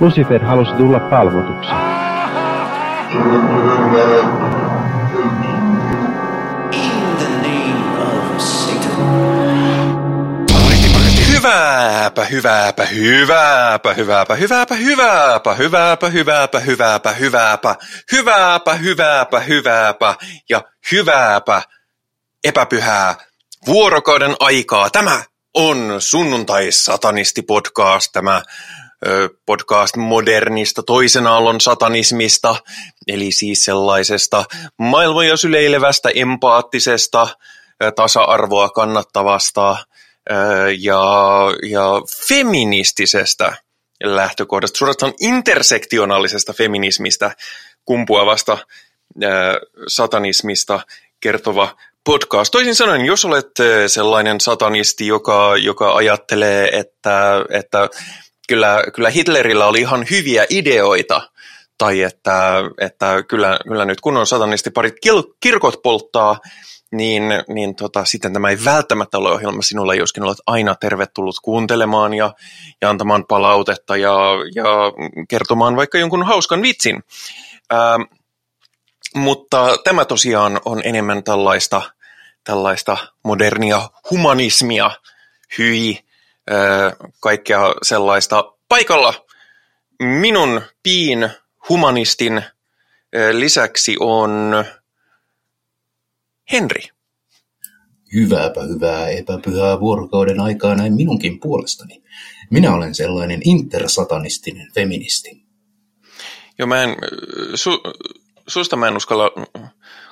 Lucifer halusi tulla palvotuksi. Hyvääpä, hyvääpä, hyvääpä, hyvääpä, hyvääpä, hyvääpä, hyvääpä, hyvääpä, hyvääpä, hyvääpä, hyvääpä, hyvääpä, hyvääpä ja hyvääpä epäpyhää vuorokauden aikaa. Tämä on sunnuntai-satanisti-podcast, tämä podcast modernista toisen aallon satanismista, eli siis sellaisesta maailmoja syleilevästä, empaattisesta, tasa-arvoa kannattavasta ja, ja feministisestä lähtökohdasta, suorastaan intersektionaalisesta feminismistä kumpuavasta satanismista kertova podcast. Toisin sanoen, jos olet sellainen satanisti, joka, joka ajattelee, että, että kyllä, kyllä Hitlerillä oli ihan hyviä ideoita, tai että, että kyllä, kyllä nyt kun on satanisti parit kirkot polttaa, niin, niin tota, sitten tämä ei välttämättä ole ohjelma sinulle, joskin olet aina tervetullut kuuntelemaan ja, ja antamaan palautetta ja, ja kertomaan vaikka jonkun hauskan vitsin. Ää, mutta tämä tosiaan on enemmän tällaista, tällaista modernia humanismia, hyi, kaikkea sellaista paikalla. Minun piin humanistin lisäksi on Henri. Hyvääpä hyvää epäpyhää vuorokauden aikaa näin minunkin puolestani. Minä olen sellainen intersatanistinen feministi. Joo, mä en, su, susta mä en uskalla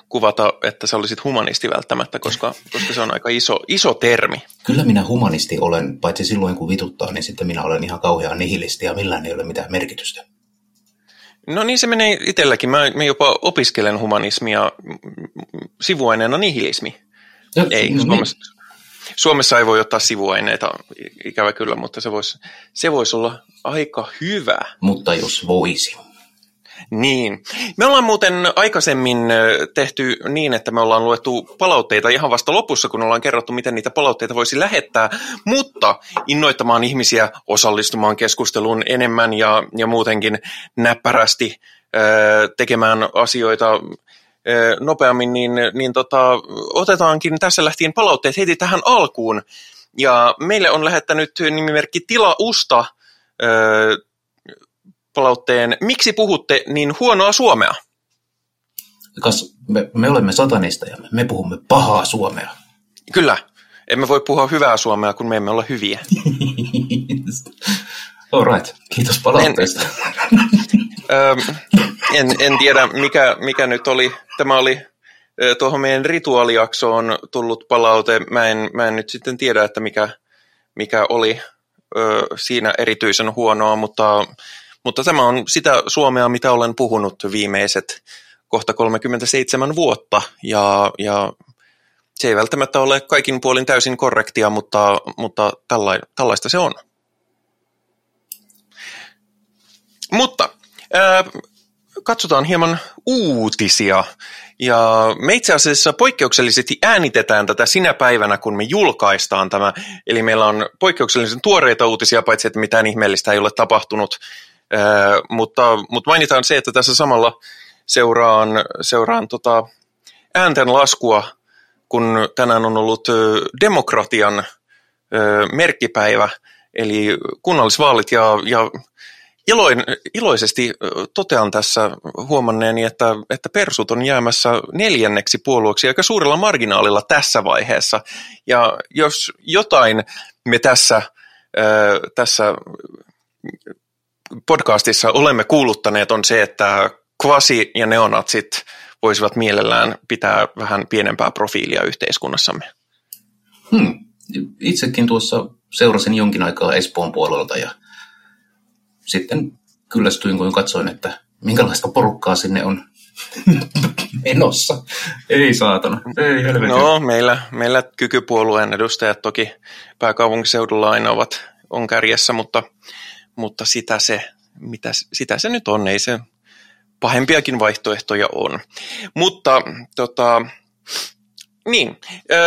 kuvata, että sä olisit humanisti välttämättä, koska, koska se on aika iso, iso termi. Kyllä minä humanisti olen, paitsi silloin kun vituttaa, niin sitten minä olen ihan kauhean nihilisti ja millään ei ole mitään merkitystä. No niin se menee itselläkin. Mä, mä jopa opiskelen humanismia sivuaineena nihilismi. No, ei, no, Suomessa, niin. Suomessa ei voi ottaa sivuaineita, ikävä kyllä, mutta se voisi, se voisi olla aika hyvä. Mutta jos voisi. Niin. Me ollaan muuten aikaisemmin tehty niin, että me ollaan luettu palautteita ihan vasta lopussa, kun ollaan kerrottu, miten niitä palautteita voisi lähettää, mutta innoittamaan ihmisiä osallistumaan keskusteluun enemmän ja, ja muutenkin näppärästi tekemään asioita nopeammin, niin, niin tota, otetaankin tässä lähtien palautteet heti tähän alkuun. Ja meille on lähettänyt nimimerkki Tila Usta palautteen, miksi puhutte niin huonoa suomea? Kas, me, me olemme satanisteja, me puhumme pahaa suomea. Kyllä, emme voi puhua hyvää suomea, kun me emme ole hyviä. All right, kiitos palautteesta. En, en, en tiedä, mikä, mikä nyt oli. Tämä oli tuohon meidän rituaalijaksoon tullut palaute. Mä en, mä en nyt sitten tiedä, että mikä, mikä oli ö, siinä erityisen huonoa, mutta mutta tämä on sitä Suomea, mitä olen puhunut viimeiset kohta 37 vuotta, ja, ja se ei välttämättä ole kaikin puolin täysin korrektia, mutta, mutta tällaista se on. Mutta ää, katsotaan hieman uutisia. Ja me itse asiassa poikkeuksellisesti äänitetään tätä sinä päivänä, kun me julkaistaan tämä. Eli meillä on poikkeuksellisen tuoreita uutisia, paitsi että mitään ihmeellistä ei ole tapahtunut mutta, mutta mainitaan se, että tässä samalla seuraan, seuraan tota äänten laskua, kun tänään on ollut demokratian merkkipäivä, eli kunnallisvaalit, ja, ja iloin, iloisesti totean tässä huomanneeni, että, että persut on jäämässä neljänneksi puolueeksi aika suurella marginaalilla tässä vaiheessa. Ja jos jotain me tässä, tässä podcastissa olemme kuuluttaneet on se, että kvasi- ja neonatsit voisivat mielellään pitää vähän pienempää profiilia yhteiskunnassamme. Hmm. Itsekin tuossa seurasin jonkin aikaa Espoon puolelta ja sitten kyllästyin, kun katsoin, että minkälaista porukkaa sinne on menossa. Ei saatana, ei helvetin. No, meillä, meillä kykypuolueen edustajat toki pääkaupunkiseudulla aina ovat, on kärjessä, mutta mutta sitä se, mitä, sitä se nyt on, ei se pahempiakin vaihtoehtoja on. Mutta tota, Niin,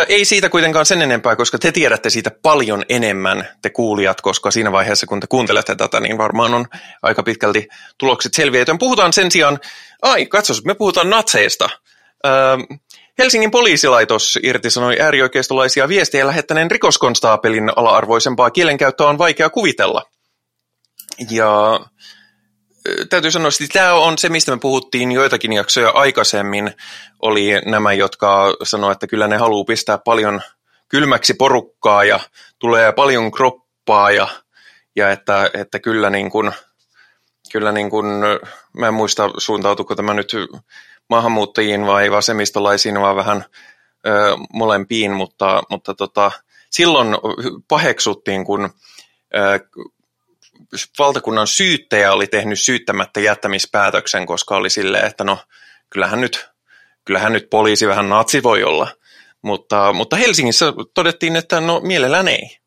ei siitä kuitenkaan sen enempää, koska te tiedätte siitä paljon enemmän, te kuulijat, koska siinä vaiheessa, kun te kuuntelette tätä, niin varmaan on aika pitkälti tulokset selviä. Joten puhutaan sen sijaan, ai katsos, me puhutaan natseista. Helsingin poliisilaitos irtisanoi äärioikeistolaisia viestejä lähettäneen rikoskonstaapelin ala-arvoisempaa kielenkäyttöä on vaikea kuvitella. Ja täytyy sanoa, että tämä on se, mistä me puhuttiin joitakin jaksoja aikaisemmin, oli nämä, jotka sanoivat, että kyllä ne haluaa pistää paljon kylmäksi porukkaa ja tulee paljon kroppaa ja, ja että, että kyllä niin kuin, kyllä niin kuin, mä en muista suuntautuko tämä nyt maahanmuuttajiin vai vasemmistolaisiin, vaan vähän ö, molempiin, mutta, mutta tota, silloin paheksuttiin, kun ö, valtakunnan syyttäjä oli tehnyt syyttämättä jättämispäätöksen, koska oli silleen, että no kyllähän nyt, kyllähän nyt poliisi vähän natsi voi olla. Mutta, mutta Helsingissä todettiin, että no mielellään ei.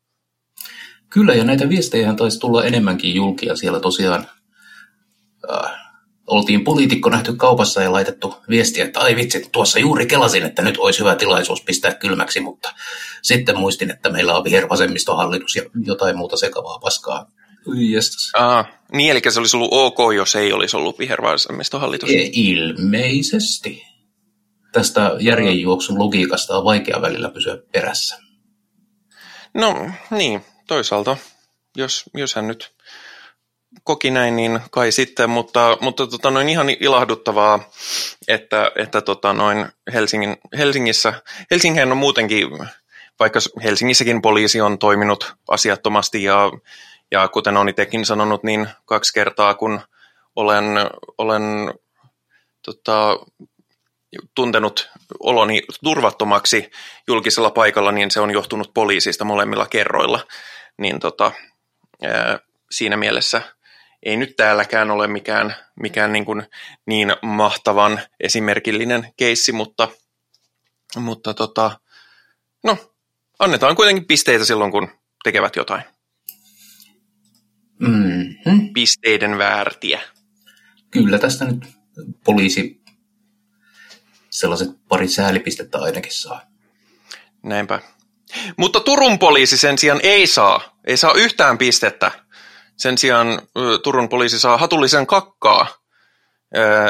Kyllä, ja näitä viestejä taisi tulla enemmänkin julkia siellä tosiaan. Äh, oltiin poliitikko nähty kaupassa ja laitettu viestiä, että ai vitsi, tuossa juuri kelasin, että nyt olisi hyvä tilaisuus pistää kylmäksi, mutta sitten muistin, että meillä on vihervasemmistohallitus ja jotain muuta sekavaa paskaa Jestas. Ah, niin, eli se olisi ollut ok, jos ei olisi ollut vihervasemmistohallitus. E, ilmeisesti. Tästä järjenjuoksun logiikasta on vaikea välillä pysyä perässä. No niin, toisaalta, jos, jos hän nyt koki näin, niin kai sitten, mutta, mutta tota, noin ihan ilahduttavaa, että, että tota, noin Helsingin, Helsingissä, Helsingin on muutenkin, vaikka Helsingissäkin poliisi on toiminut asiattomasti ja ja kuten olen itsekin sanonut, niin kaksi kertaa kun olen, olen tota, tuntenut oloni turvattomaksi julkisella paikalla, niin se on johtunut poliisista molemmilla kerroilla. Niin tota, ää, siinä mielessä ei nyt täälläkään ole mikään, mikään niin, kuin niin mahtavan esimerkillinen keissi, mutta, mutta tota, no, annetaan kuitenkin pisteitä silloin, kun tekevät jotain. Mm-hmm. pisteiden väärtiä. Kyllä tästä nyt poliisi sellaiset pari säälipistettä ainakin saa. Näinpä. Mutta Turun poliisi sen sijaan ei saa. Ei saa yhtään pistettä. Sen sijaan Turun poliisi saa hatullisen kakkaa.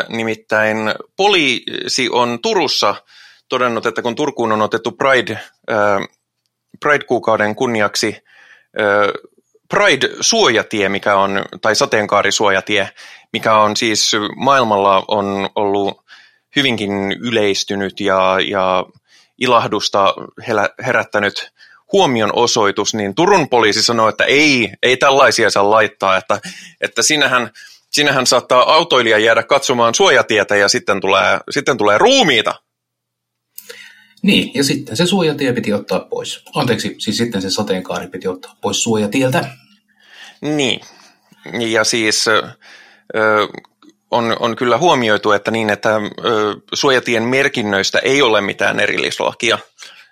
Nimittäin poliisi on Turussa todennut, että kun Turkuun on otettu Pride, Pride-kuukauden kunniaksi Pride-suojatie, mikä on, tai sateenkaarisuojatie, mikä on siis maailmalla on ollut hyvinkin yleistynyt ja, ja ilahdusta herättänyt huomion osoitus, niin Turun poliisi sanoi, että ei, ei tällaisia saa laittaa, että, että sinähän, sinähän saattaa autoilija jäädä katsomaan suojatietä ja sitten tulee, sitten tulee ruumiita. Niin, ja sitten se suojatie piti ottaa pois. Anteeksi, siis sitten se sateenkaari piti ottaa pois suojatieltä. Niin, ja siis ö, on, on kyllä huomioitu, että niin, että ö, suojatien merkinnöistä ei ole mitään erillislakia.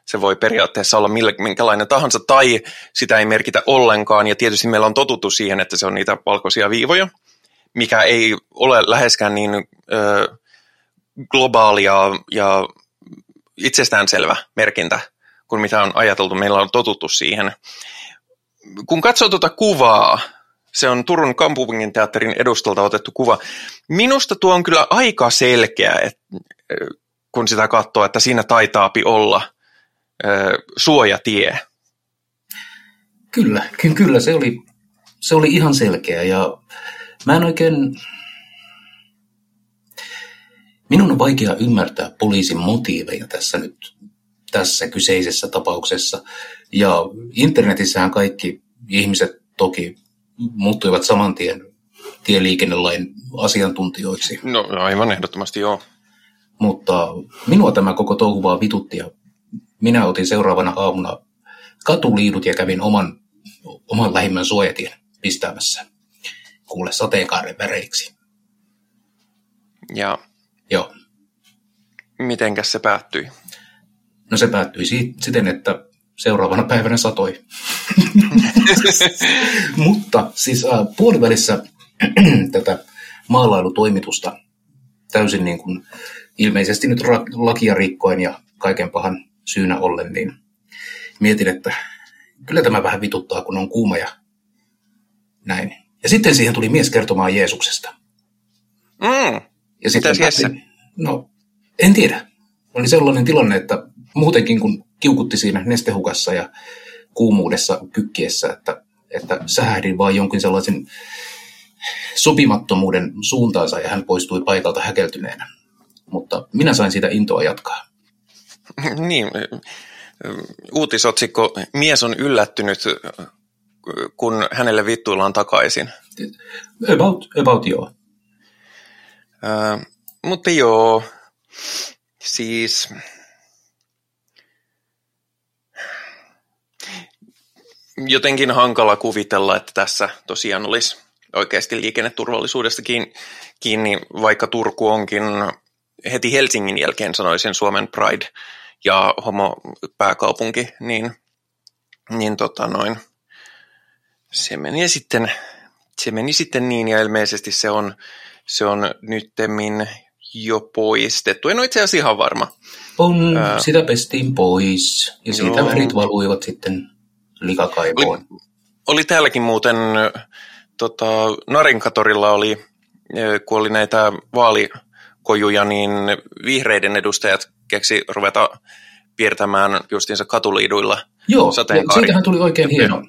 Se voi periaatteessa olla millä, minkälainen tahansa, tai sitä ei merkitä ollenkaan, ja tietysti meillä on totuttu siihen, että se on niitä valkoisia viivoja, mikä ei ole läheskään niin ö, globaalia ja itsestäänselvä merkintä kuin mitä on ajateltu. Meillä on totuttu siihen. Kun katsoo tuota kuvaa, se on Turun kampungin teatterin edustalta otettu kuva. Minusta tuo on kyllä aika selkeä, että, kun sitä katsoo, että siinä taitaapi olla ö, suojatie. Kyllä, ky- kyllä se oli, se oli ihan selkeä ja mä en oikein, Minun on vaikea ymmärtää poliisin motiiveja tässä nyt tässä kyseisessä tapauksessa. Ja internetissähän kaikki ihmiset toki muuttuivat saman tien tieliikennelain asiantuntijoiksi. No aivan ehdottomasti joo. Mutta minua tämä koko touhu vaan vitutti ja minä otin seuraavana aamuna katuliidut ja kävin oman, oman lähimmän suojatien pistämässä kuule sateenkaaren väreiksi. Ja Joo. Mitenkäs se päättyi? No se päättyi siten, että seuraavana päivänä satoi. Mutta siis äh, puolivälissä tätä maalailutoimitusta täysin niin kuin, ilmeisesti nyt ra- lakia rikkoen ja kaiken pahan syynä ollen, niin mietin, että kyllä tämä vähän vituttaa, kun on kuuma ja näin. Ja sitten siihen tuli mies kertomaan Jeesuksesta. Mm. Ja sitten Mitäs No, en tiedä. Oli sellainen tilanne, että muutenkin kun kiukutti siinä nestehukassa ja kuumuudessa kykkiessä, että, että sähähdin vaan jonkin sellaisen sopimattomuuden suuntaansa ja hän poistui paikalta häkeltyneenä. Mutta minä sain siitä intoa jatkaa. Niin, uutisotsikko, mies on yllättynyt, kun hänelle vittuillaan takaisin. About, about joo. Ää, mutta joo, siis jotenkin hankala kuvitella, että tässä tosiaan olisi oikeasti liikenneturvallisuudesta kiin- kiinni, vaikka Turku onkin heti Helsingin jälkeen sanoisin Suomen Pride ja homo pääkaupunki, niin, niin tota noin, se meni sitten, se meni sitten niin ja ilmeisesti se on, se on nyttemmin jo poistettu. En ole itse asiassa ihan varma. On, Ää. sitä pestiin pois ja siitä Joo. värit valuivat sitten likakaivoon. Oli täälläkin muuten, tota, Narinkatorilla oli, ö, kun oli näitä vaalikojuja, niin vihreiden edustajat keksi ruveta piirtämään justiinsa katuliiduilla. Joo, sateenkaari. siitähän tuli oikein hieno.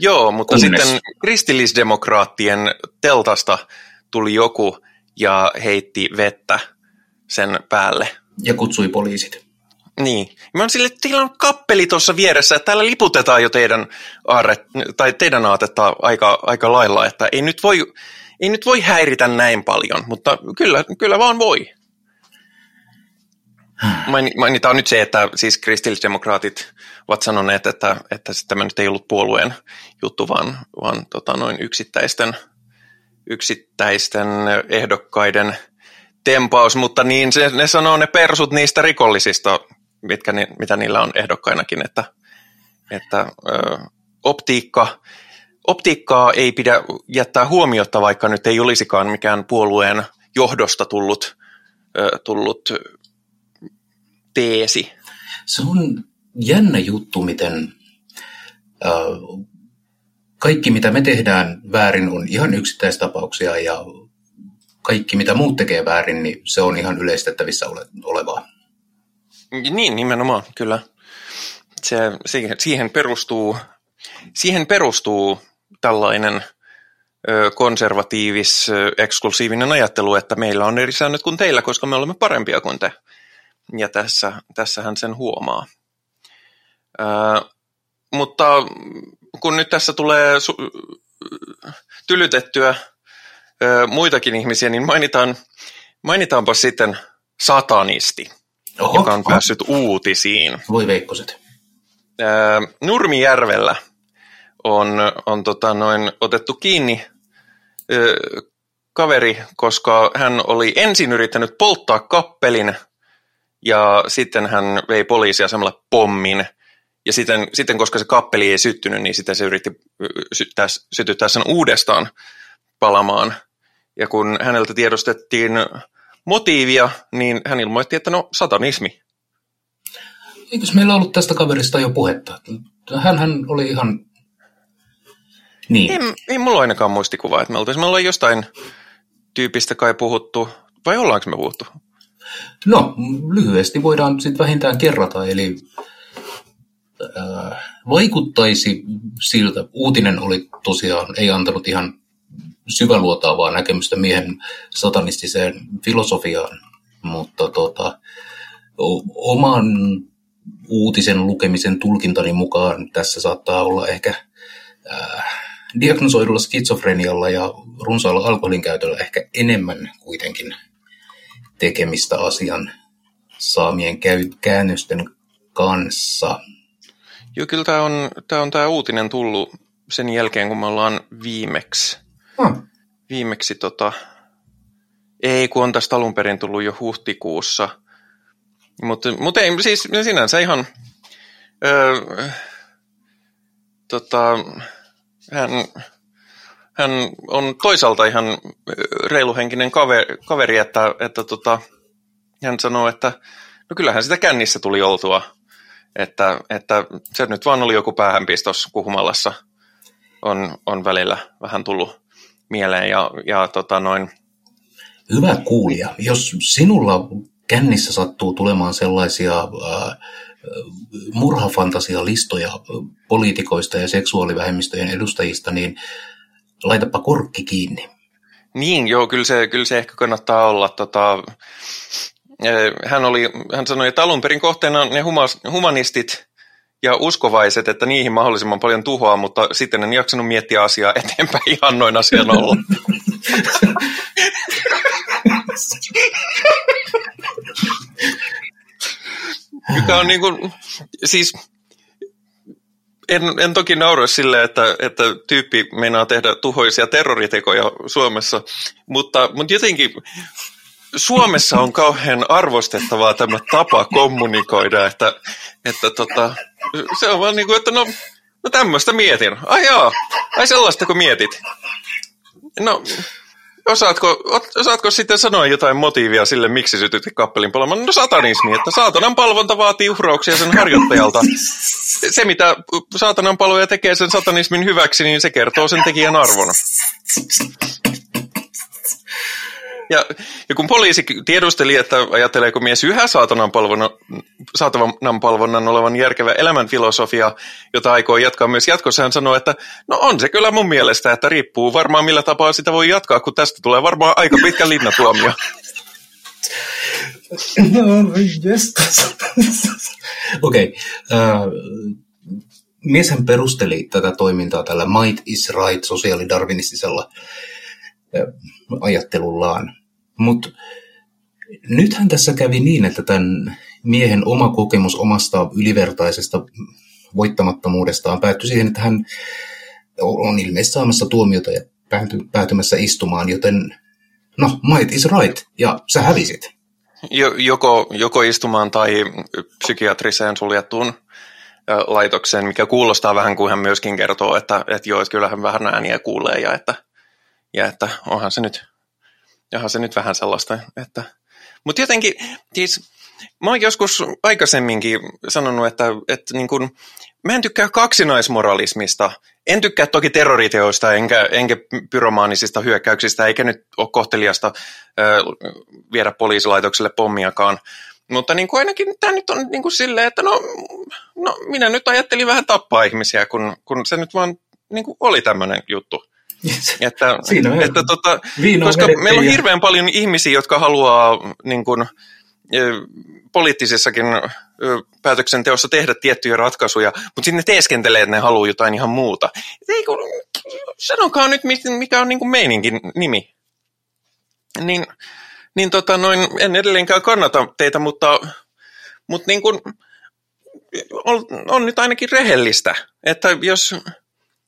Joo, mutta Kunnes. sitten kristillisdemokraattien teltasta tuli joku ja heitti vettä sen päälle. Ja kutsui poliisit. Niin. Mä oon sille, että teillä on kappeli tuossa vieressä, että täällä liputetaan jo teidän, aarre, tai teidän aatetta aika, aika lailla, että ei nyt, voi, ei nyt voi häiritä näin paljon, mutta kyllä, kyllä vaan voi. Maini- Mainitaan nyt se, että siis kristillisdemokraatit ovat sanoneet, että, että tämä nyt ei ollut puolueen juttu, vaan, vaan tota, noin yksittäisten, yksittäisten ehdokkaiden tempaus, mutta niin se, ne sanoo ne persut niistä rikollisista, mitkä ni, mitä niillä on ehdokkainakin, että, että ö, optiikka, optiikkaa ei pidä jättää huomiota, vaikka nyt ei olisikaan mikään puolueen johdosta tullut, ö, tullut teesi. Se on jännä juttu, miten äh, kaikki mitä me tehdään väärin on ihan yksittäistapauksia ja kaikki mitä muut tekee väärin, niin se on ihan yleistettävissä ole, olevaa. Niin, nimenomaan, kyllä. Se, siihen, siihen, perustuu, siihen perustuu tällainen ö, konservatiivis, ö, eksklusiivinen ajattelu, että meillä on eri säännöt kuin teillä, koska me olemme parempia kuin te. Ja tässä, tässähän sen huomaa. Ö, mutta kun nyt tässä tulee su- tylytettyä ö, muitakin ihmisiä, niin mainitaan, mainitaanpa sitten satanisti Oho, joka on päässyt uutisiin. Voi veikkoset. Ää, Nurmijärvellä on, on tota noin, otettu kiinni ö, kaveri, koska hän oli ensin yrittänyt polttaa kappelin ja sitten hän vei poliisiasemalla pommin. Ja sitten, sitten koska se kappeli ei syttynyt, niin sitten se yritti syttää, sytyttää sen uudestaan palamaan. Ja kun häneltä tiedostettiin motiivia, niin hän ilmoitti, että no satanismi. Eikös meillä ollut tästä kaverista jo puhetta? Hänhän oli ihan... Niin. Ei, ei mulla ainakaan muistikuvaa, että me oltaisiin, me ollaan jostain tyypistä kai puhuttu, vai ollaanko me puhuttu? No, lyhyesti voidaan sitten vähintään kerrata, eli vaikuttaisi siltä, uutinen oli tosiaan, ei antanut ihan syväluotaavaa näkemystä miehen satanistiseen filosofiaan, mutta tota, oman uutisen lukemisen tulkintani mukaan tässä saattaa olla ehkä äh, diagnosoidulla skitsofrenialla ja runsaalla alkoholin käytöllä ehkä enemmän kuitenkin tekemistä asian saamien käy- käännösten kanssa. Joo, kyllä tämä on, tämä on tämä uutinen tullut sen jälkeen, kun me ollaan viimeksi, Ah, viimeksi tota, ei kun on tästä alun perin tullut jo huhtikuussa, mutta, mutta ei, siis sinänsä ihan, öö, tota, hän, hän on toisaalta ihan reiluhenkinen kaveri, kaveri että, että tota, hän sanoo, että no kyllähän sitä kännissä tuli oltua, että, että se nyt vaan oli joku päähänpistos Kuhumalassa on, on välillä vähän tullut mieleen ja, ja tota noin. Hyvä kuulija, jos sinulla kännissä sattuu tulemaan sellaisia äh, murhafantasialistoja poliitikoista ja seksuaalivähemmistöjen edustajista, niin laitapa korkki kiinni. Niin, joo, kyllä se, kyllä se ehkä kannattaa olla. Tota, hän, oli, hän sanoi, että alun perin kohteena ne humanistit ja uskovaiset, että niihin mahdollisimman paljon tuhoa, mutta sitten en jaksanut miettiä asiaa eteenpäin ihan noin asian olla. Mikä on niin kuin, siis en, en toki naura sille, että, että tyyppi meinaa tehdä tuhoisia terroritekoja Suomessa, mutta, mutta jotenkin Suomessa on kauhean arvostettavaa tämä tapa kommunikoida, että, että tota, se on vaan niin kuin, että no, no tämmöistä mietin. Ai jaa, ai sellaista kun mietit. No, osaatko, osaatko sitten sanoa jotain motiivia sille, miksi sytytit kappelin palamaan? No satanismi, että saatanan palvonta vaatii uhrauksia sen harjoittajalta. Se, mitä saatanan palvoja tekee sen satanismin hyväksi, niin se kertoo sen tekijän arvon. Ja, ja kun poliisi tiedusteli, että ajatteleeko mies yhä saatanan palvonnan, saatanan palvonnan olevan järkevä elämänfilosofia, jota aikoo jatkaa myös jatkossa, hän sanoi, että no on se kyllä mun mielestä, että riippuu varmaan millä tapaa sitä voi jatkaa, kun tästä tulee varmaan aika pitkä linnatuomio. No, Okei. Okay. Uh, mieshän perusteli tätä toimintaa tällä might is right sosiaalidarwinistisella ajattelullaan. Mutta nythän tässä kävi niin, että tämän miehen oma kokemus omasta ylivertaisesta voittamattomuudestaan päättyi siihen, että hän on ilmeisesti saamassa tuomiota ja päätymässä istumaan, joten no, might is right, ja sä hävisit. Joko, joko istumaan tai psykiatriseen suljettuun laitokseen, mikä kuulostaa vähän kuin hän myöskin kertoo, että, että joo, että kyllähän vähän ääniä kuulee ja että, ja että onhan se nyt Jaha, se nyt vähän sellaista, että... Mutta jotenkin, siis mä oon joskus aikaisemminkin sanonut, että, että niin kun, mä en tykkää kaksinaismoralismista. En tykkää toki terroriteoista enkä, enkä pyromaanisista hyökkäyksistä, eikä nyt ole kohteliasta ö, viedä poliisilaitokselle pommiakaan. Mutta niin kuin ainakin tämä nyt on niin silleen, että no, no minä nyt ajattelin vähän tappaa ihmisiä, kun, kun se nyt vaan niin oli tämmöinen juttu. Että, Siinä että tota, koska meillä on hirveän paljon ihmisiä, jotka haluaa niin kuin, poliittisessakin päätöksenteossa tehdä tiettyjä ratkaisuja, mutta sitten ne teeskentelee, että ne haluaa jotain ihan muuta. Ei, kun, sanokaa nyt, mikä on niin kuin meininkin nimi. Niin, niin tota, noin, en edelleenkään kannata teitä, mutta, mutta niin kuin, on, on nyt ainakin rehellistä, että jos,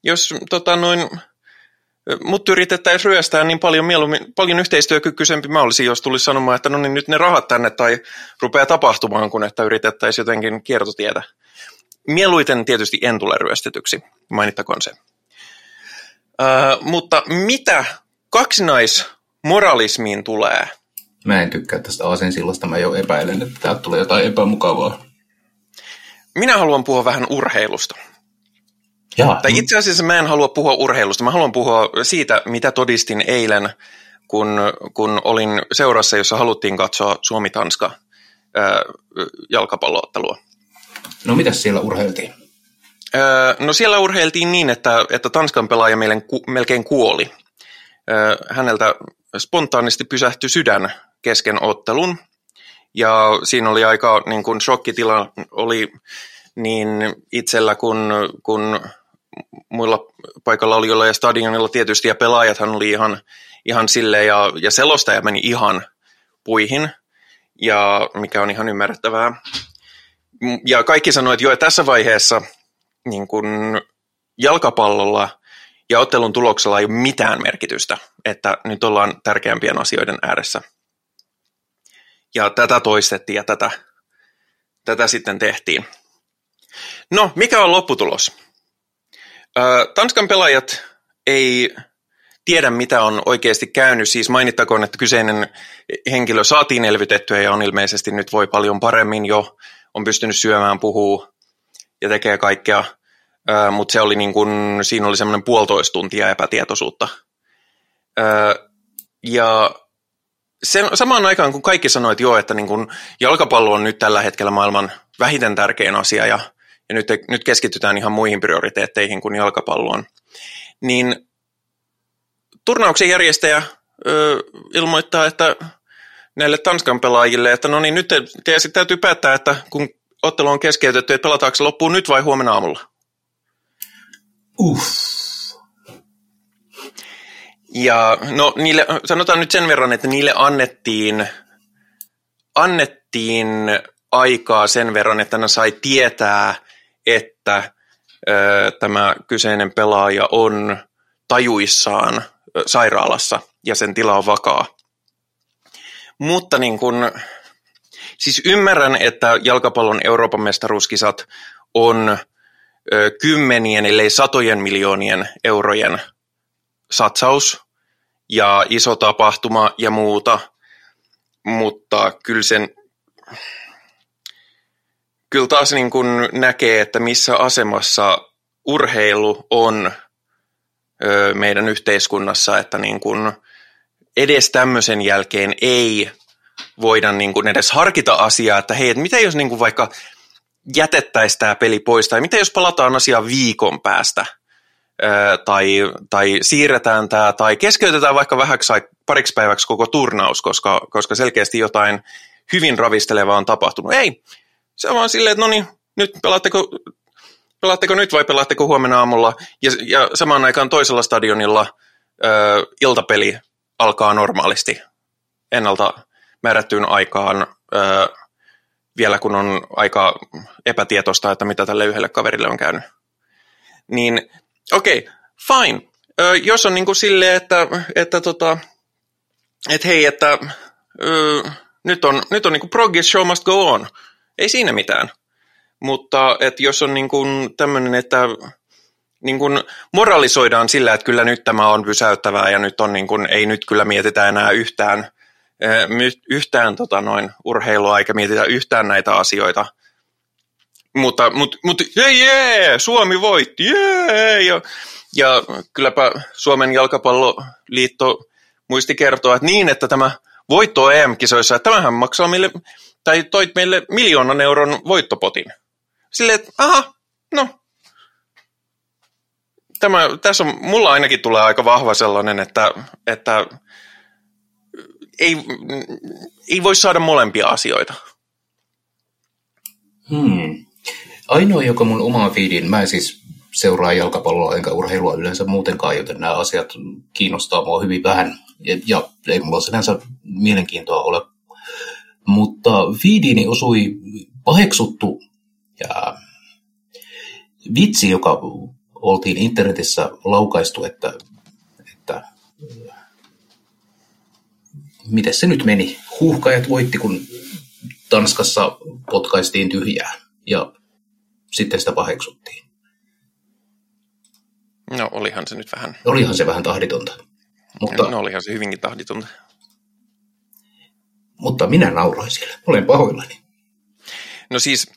jos tota, noin, mut yritettäisiin ryöstää niin paljon, mieluummin, paljon yhteistyökykyisempi mä olisin, jos tulisi sanomaan, että no niin nyt ne rahat tänne tai rupeaa tapahtumaan, kun että yritettäisiin jotenkin kiertotietä. Mieluiten tietysti en tule ryöstetyksi, mainittakoon se. Ö, mutta mitä kaksinaismoralismiin tulee? Mä en tykkää tästä asensillasta, mä jo epäilen, että täältä tulee jotain epämukavaa. Minä haluan puhua vähän urheilusta. Jaa. Tai itse asiassa mä en halua puhua urheilusta, mä haluan puhua siitä, mitä todistin eilen, kun, kun olin seurassa, jossa haluttiin katsoa Suomi-Tanska ää, jalkapalloottelua. No mitä siellä urheiltiin? Ää, no siellä urheiltiin niin, että, että Tanskan pelaaja melkein kuoli. Ää, häneltä spontaanisti pysähtyi sydän kesken ottelun. Ja siinä oli aika niin kuin shokkitila oli niin itsellä kun, kun muilla paikalla olijoilla ja stadionilla tietysti, ja pelaajathan oli ihan, ihan silleen, ja, ja selostaja meni ihan puihin, ja mikä on ihan ymmärrettävää. Ja kaikki sanoivat, että joo, tässä vaiheessa niin kun jalkapallolla ja ottelun tuloksella ei ole mitään merkitystä, että nyt ollaan tärkeämpien asioiden ääressä. Ja tätä toistettiin ja tätä, tätä sitten tehtiin. No, mikä on lopputulos? Tanskan pelaajat ei tiedä, mitä on oikeasti käynyt. Siis mainittakoon, että kyseinen henkilö saatiin elvytettyä ja on ilmeisesti nyt voi paljon paremmin jo, on pystynyt syömään, puhuu ja tekee kaikkea, mutta se oli niin kuin, siinä oli semmoinen puolitoista tuntia epätietoisuutta. Ja sen, samaan aikaan, kun kaikki sanoivat joo, että niin kuin jalkapallo on nyt tällä hetkellä maailman vähiten tärkein asia ja, ja nyt, nyt keskitytään ihan muihin prioriteetteihin kuin jalkapalloon, niin turnauksen järjestäjä ö, ilmoittaa, että näille Tanskan pelaajille, että no niin, nyt te, te täytyy päättää, että kun ottelu on keskeytetty, että pelataanko se loppuun nyt vai huomenna aamulla? Uff. Ja no niille, sanotaan nyt sen verran, että niille annettiin, annettiin aikaa sen verran, että ne sai tietää, että tämä kyseinen pelaaja on tajuissaan sairaalassa ja sen tila on vakaa. Mutta niin kun, siis ymmärrän, että jalkapallon Euroopan mestaruuskisat on kymmenien, ellei satojen miljoonien eurojen satsaus ja iso tapahtuma ja muuta, mutta kyllä sen kyllä taas niin kun näkee, että missä asemassa urheilu on meidän yhteiskunnassa, että niin kun edes tämmöisen jälkeen ei voida niin kun edes harkita asiaa, että hei, että mitä jos niin kun vaikka jätettäisiin tämä peli pois, tai mitä jos palataan asiaan viikon päästä, tai, tai siirretään tämä, tai keskeytetään vaikka vähäksi pariksi päiväksi koko turnaus, koska, koska selkeästi jotain hyvin ravistelevaa on tapahtunut. Ei, se on vaan silleen, että no niin, nyt pelaatteko, pelaatteko nyt vai pelaatteko huomenna aamulla? Ja, ja samaan aikaan toisella stadionilla ö, iltapeli alkaa normaalisti ennalta määrättyyn aikaan, ö, vielä kun on aika epätietoista, että mitä tälle yhdelle kaverille on käynyt. Niin okei, okay, fine. Ö, jos on niin kuin silleen, että, että, tota, että hei, että ö, nyt on, nyt on niin kuin progress show must go on, ei siinä mitään. Mutta että jos on niin kuin tämmöinen, että niin kuin moralisoidaan sillä, että kyllä nyt tämä on pysäyttävää ja nyt on niin kuin, ei nyt kyllä mietitä enää yhtään, yhtään tota noin urheilua eikä mietitä yhtään näitä asioita. Mutta, mutta, mutta jee, jee, Suomi voitti, jee! Ja, ja kylläpä Suomen jalkapalloliitto muisti kertoa, että niin, että tämä voitto EM-kisoissa, että tämähän maksaa meille tai toit meille miljoonan euron voittopotin. Silleen, että aha, no. Tämä, tässä on, mulla ainakin tulee aika vahva sellainen, että, että ei, ei voi saada molempia asioita. Hmm. Ainoa, joka mun omaa feedin, mä en siis seuraa jalkapalloa enkä urheilua yleensä muutenkaan, joten nämä asiat kiinnostaa mua hyvin vähän. Ja, ja ei mulla sinänsä mielenkiintoa ole mutta feediini osui paheksuttu ja vitsi, joka oltiin internetissä laukaistu, että, että miten se nyt meni? Huuhkajat voitti, kun Tanskassa potkaistiin tyhjää ja sitten sitä paheksuttiin. No olihan se nyt vähän. Olihan se vähän tahditonta. Mutta, no olihan se hyvinkin tahditonta. Mutta minä nauroin siellä. Olen pahoillani. No siis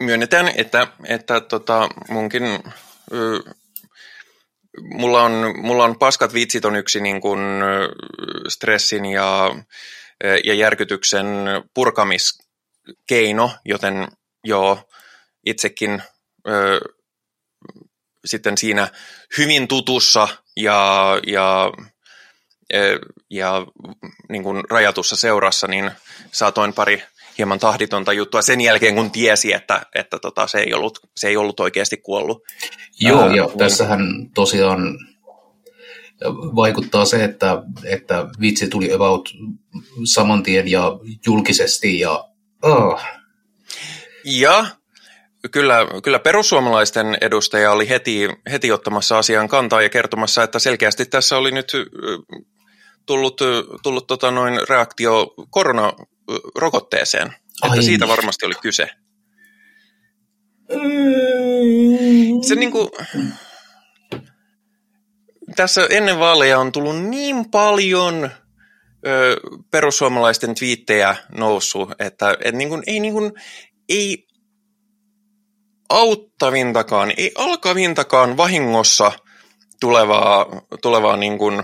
myönnetään, että, että tota, munkin... Ö, mulla on, mulla on paskat vitsit on yksi niin kuin stressin ja, ja järkytyksen purkamiskeino, joten joo, itsekin ö, sitten siinä hyvin tutussa ja, ja ja niin kuin rajatussa seurassa, niin saatoin pari hieman tahditonta juttua sen jälkeen, kun tiesi, että, että tota, se, ei ollut, se ei ollut oikeasti kuollut. Joo, Ää, ja niin. tässähän tosiaan vaikuttaa se, että, että vitsi tuli about saman tien ja julkisesti ja oh. Ja kyllä, kyllä perussuomalaisten edustaja oli heti, heti ottamassa asian kantaa ja kertomassa, että selkeästi tässä oli nyt tullut, tullut tota noin reaktio koronarokotteeseen. Ai. Että siitä varmasti oli kyse. Se niin kuin, tässä ennen vaaleja on tullut niin paljon ö, perussuomalaisten twiittejä noussut, että et niin kuin, ei, niin kuin, ei auttavintakaan, ei alkavintakaan vahingossa tulevaa, tulevaa niin kuin,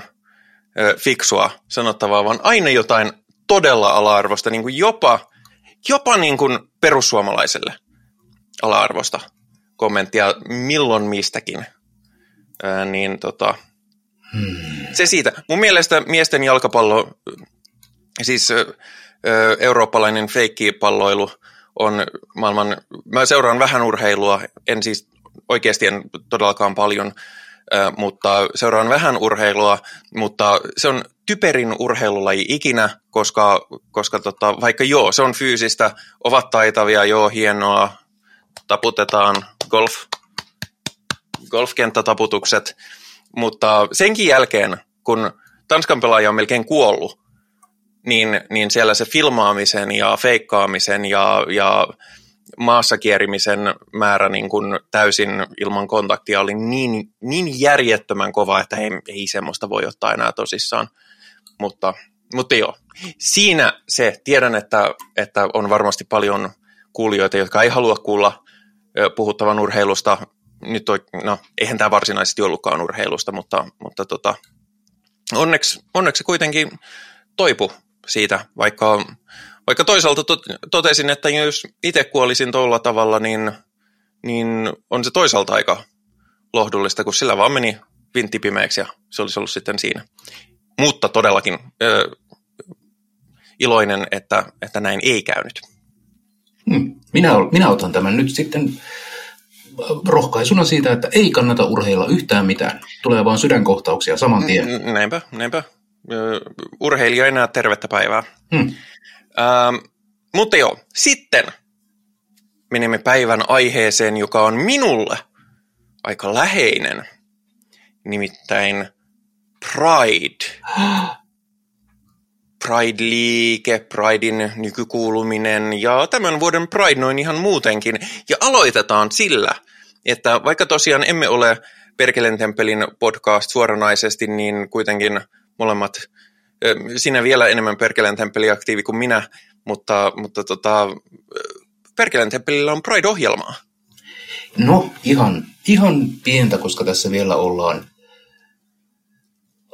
fiksua sanottavaa, vaan aina jotain todella ala-arvosta, niin kuin jopa, jopa niin kuin perussuomalaiselle ala-arvosta kommenttia milloin mistäkin. Ää, niin tota, hmm. se siitä. Mun mielestä miesten jalkapallo, siis ö, eurooppalainen feikkipalloilu on maailman, mä seuraan vähän urheilua, en siis oikeasti en todellakaan paljon, mutta seuraan vähän urheilua, mutta se on typerin urheilulaji ikinä, koska, koska tota, vaikka joo, se on fyysistä, ovat taitavia, joo, hienoa, taputetaan golf, golfkenttätaputukset, mutta senkin jälkeen, kun Tanskan pelaaja on melkein kuollut, niin, niin siellä se filmaamisen ja feikkaamisen ja, ja maassa kierimisen määrä niin kuin täysin ilman kontaktia oli niin, niin järjettömän kova, että ei, ei semmoista voi ottaa enää tosissaan. Mutta, mutta joo, siinä se, tiedän, että, että on varmasti paljon kuulijoita, jotka ei halua kuulla puhuttavan urheilusta. Nyt on, no, eihän tämä varsinaisesti ollutkaan urheilusta, mutta, mutta tota, onneksi, onneksi kuitenkin toipu siitä, vaikka, vaikka toisaalta totesin, että jos itse kuolisin tuolla tavalla, niin, niin on se toisaalta aika lohdullista, kun sillä vaan meni vintti pimeäksi ja se olisi ollut sitten siinä. Mutta todellakin ö, iloinen, että, että näin ei käynyt. Hmm. Minä, minä otan tämän nyt sitten rohkaisuna siitä, että ei kannata urheilla yhtään mitään. Tulee vaan sydänkohtauksia saman tien. Näinpä, näinpä. Urheilija enää tervettä päivää. Hmm. Ähm, mutta joo, sitten menemme päivän aiheeseen, joka on minulle aika läheinen. Nimittäin Pride. Pride-liike, Pridein nykykuuluminen ja tämän vuoden Pride noin ihan muutenkin. Ja aloitetaan sillä, että vaikka tosiaan emme ole Perkelen temppelin podcast suoranaisesti, niin kuitenkin molemmat, sinä vielä enemmän Perkelen temppeli aktiivi kuin minä, mutta, mutta tota, Perkelen temppelillä on Pride-ohjelmaa. No ihan, ihan pientä, koska tässä vielä ollaan,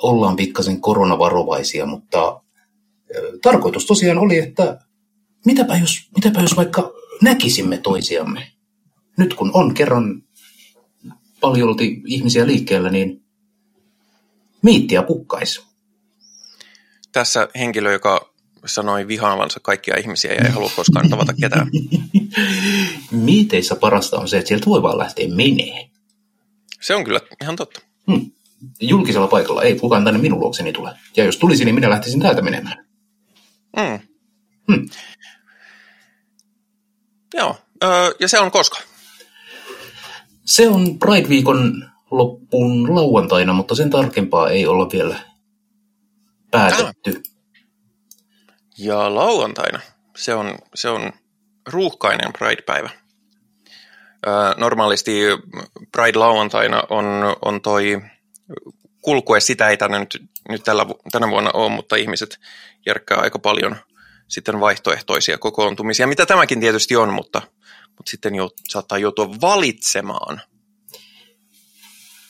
ollaan pikkasen koronavarovaisia, mutta tarkoitus tosiaan oli, että mitäpä jos, mitäpä jos vaikka näkisimme toisiamme. Nyt kun on kerran paljolti ihmisiä liikkeellä, niin miittiä pukkaisi. Tässä henkilö, joka sanoi vihaavansa kaikkia ihmisiä ja ei halua koskaan tavata ketään. Miiteissä parasta on se, että sieltä voi vaan lähteä menee. Se on kyllä ihan totta. Hmm. Julkisella paikalla ei kukaan tänne minun luokseni tule. Ja jos tulisi, niin minä lähtisin täältä menemään. Mm. Hmm. Joo, öö, ja se on koska? Se on Pride-viikon loppuun lauantaina, mutta sen tarkempaa ei olla vielä päätetty. Ah. Ja lauantaina, se on, se on ruuhkainen Pride-päivä. Normaalisti Pride-lauantaina on, on toi kulkue, sitä ei tänne nyt, nyt tällä, tänä vuonna ole, mutta ihmiset järkkää aika paljon sitten vaihtoehtoisia kokoontumisia, mitä tämäkin tietysti on, mutta, mutta sitten jo, saattaa joutua valitsemaan.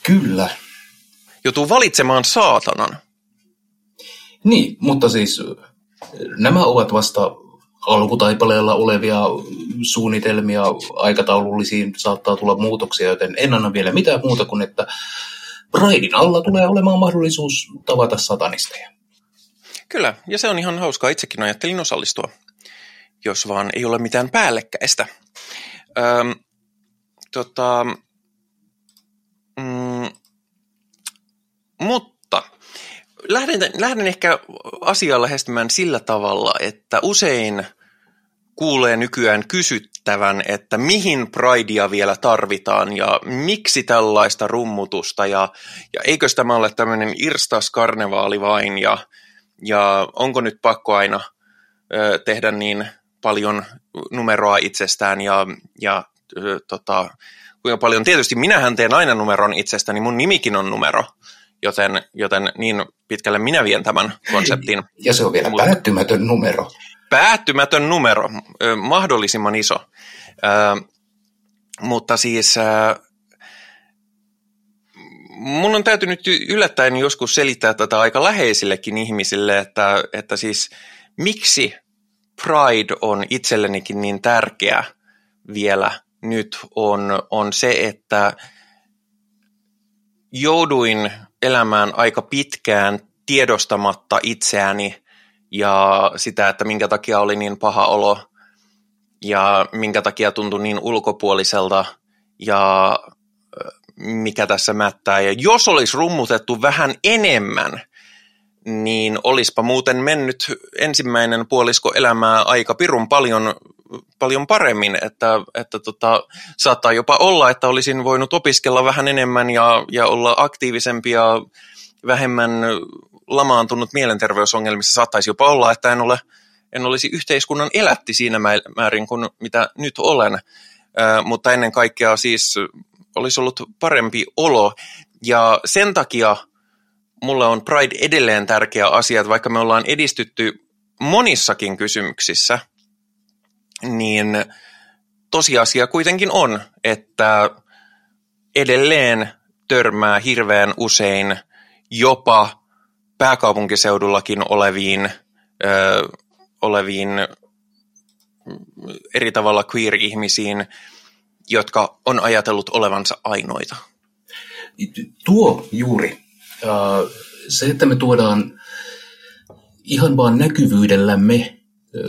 Kyllä. Joutuu valitsemaan saatanan. Niin, mutta siis nämä ovat vasta alkutaipaleella olevia suunnitelmia, aikataulullisiin saattaa tulla muutoksia, joten en anna vielä mitään muuta kuin, että Raidin alla tulee olemaan mahdollisuus tavata satanisteja. Kyllä, ja se on ihan hauskaa. Itsekin ajattelin osallistua, jos vaan ei ole mitään päällekkäistä. Öm, tota, mm, mutta lähden, lähden ehkä asiaa lähestymään sillä tavalla, että usein kuulee nykyään kysyttävän, että mihin Pridea vielä tarvitaan ja miksi tällaista rummutusta ja, ja eikö tämä ole tämmöinen irstas karnevaali vain ja ja onko nyt pakko aina ö, tehdä niin paljon numeroa itsestään ja, ja ö, tota, kuinka paljon. Tietysti minähän teen aina numeron itsestäni, mun nimikin on numero. Joten, joten niin pitkälle minä vien tämän konseptin. Ja se on vielä Mutta, päättymätön numero. Päättymätön numero, mahdollisimman iso. mutta siis mun on täytynyt yllättäen joskus selittää tätä aika läheisillekin ihmisille, että, että siis miksi Pride on itsellenikin niin tärkeä vielä nyt on, on se, että jouduin elämään aika pitkään tiedostamatta itseäni ja sitä, että minkä takia oli niin paha olo ja minkä takia tuntui niin ulkopuoliselta ja mikä tässä mättää. Ja jos olisi rummutettu vähän enemmän, niin olispa muuten mennyt ensimmäinen puolisko elämää aika pirun paljon, paljon paremmin, että, että tota, saattaa jopa olla, että olisin voinut opiskella vähän enemmän ja, ja olla aktiivisempi ja vähemmän lamaantunut mielenterveysongelmissa. Saattaisi jopa olla, että en, ole, en olisi yhteiskunnan elätti siinä määrin kuin mitä nyt olen, äh, mutta ennen kaikkea siis olisi ollut parempi olo. Ja sen takia mulle on Pride edelleen tärkeä asia, että vaikka me ollaan edistytty monissakin kysymyksissä, niin tosiasia kuitenkin on, että edelleen törmää hirveän usein jopa pääkaupunkiseudullakin oleviin, ö, oleviin eri tavalla queer-ihmisiin, jotka on ajatellut olevansa ainoita. Tuo juuri. Se, että me tuodaan ihan vaan näkyvyydellämme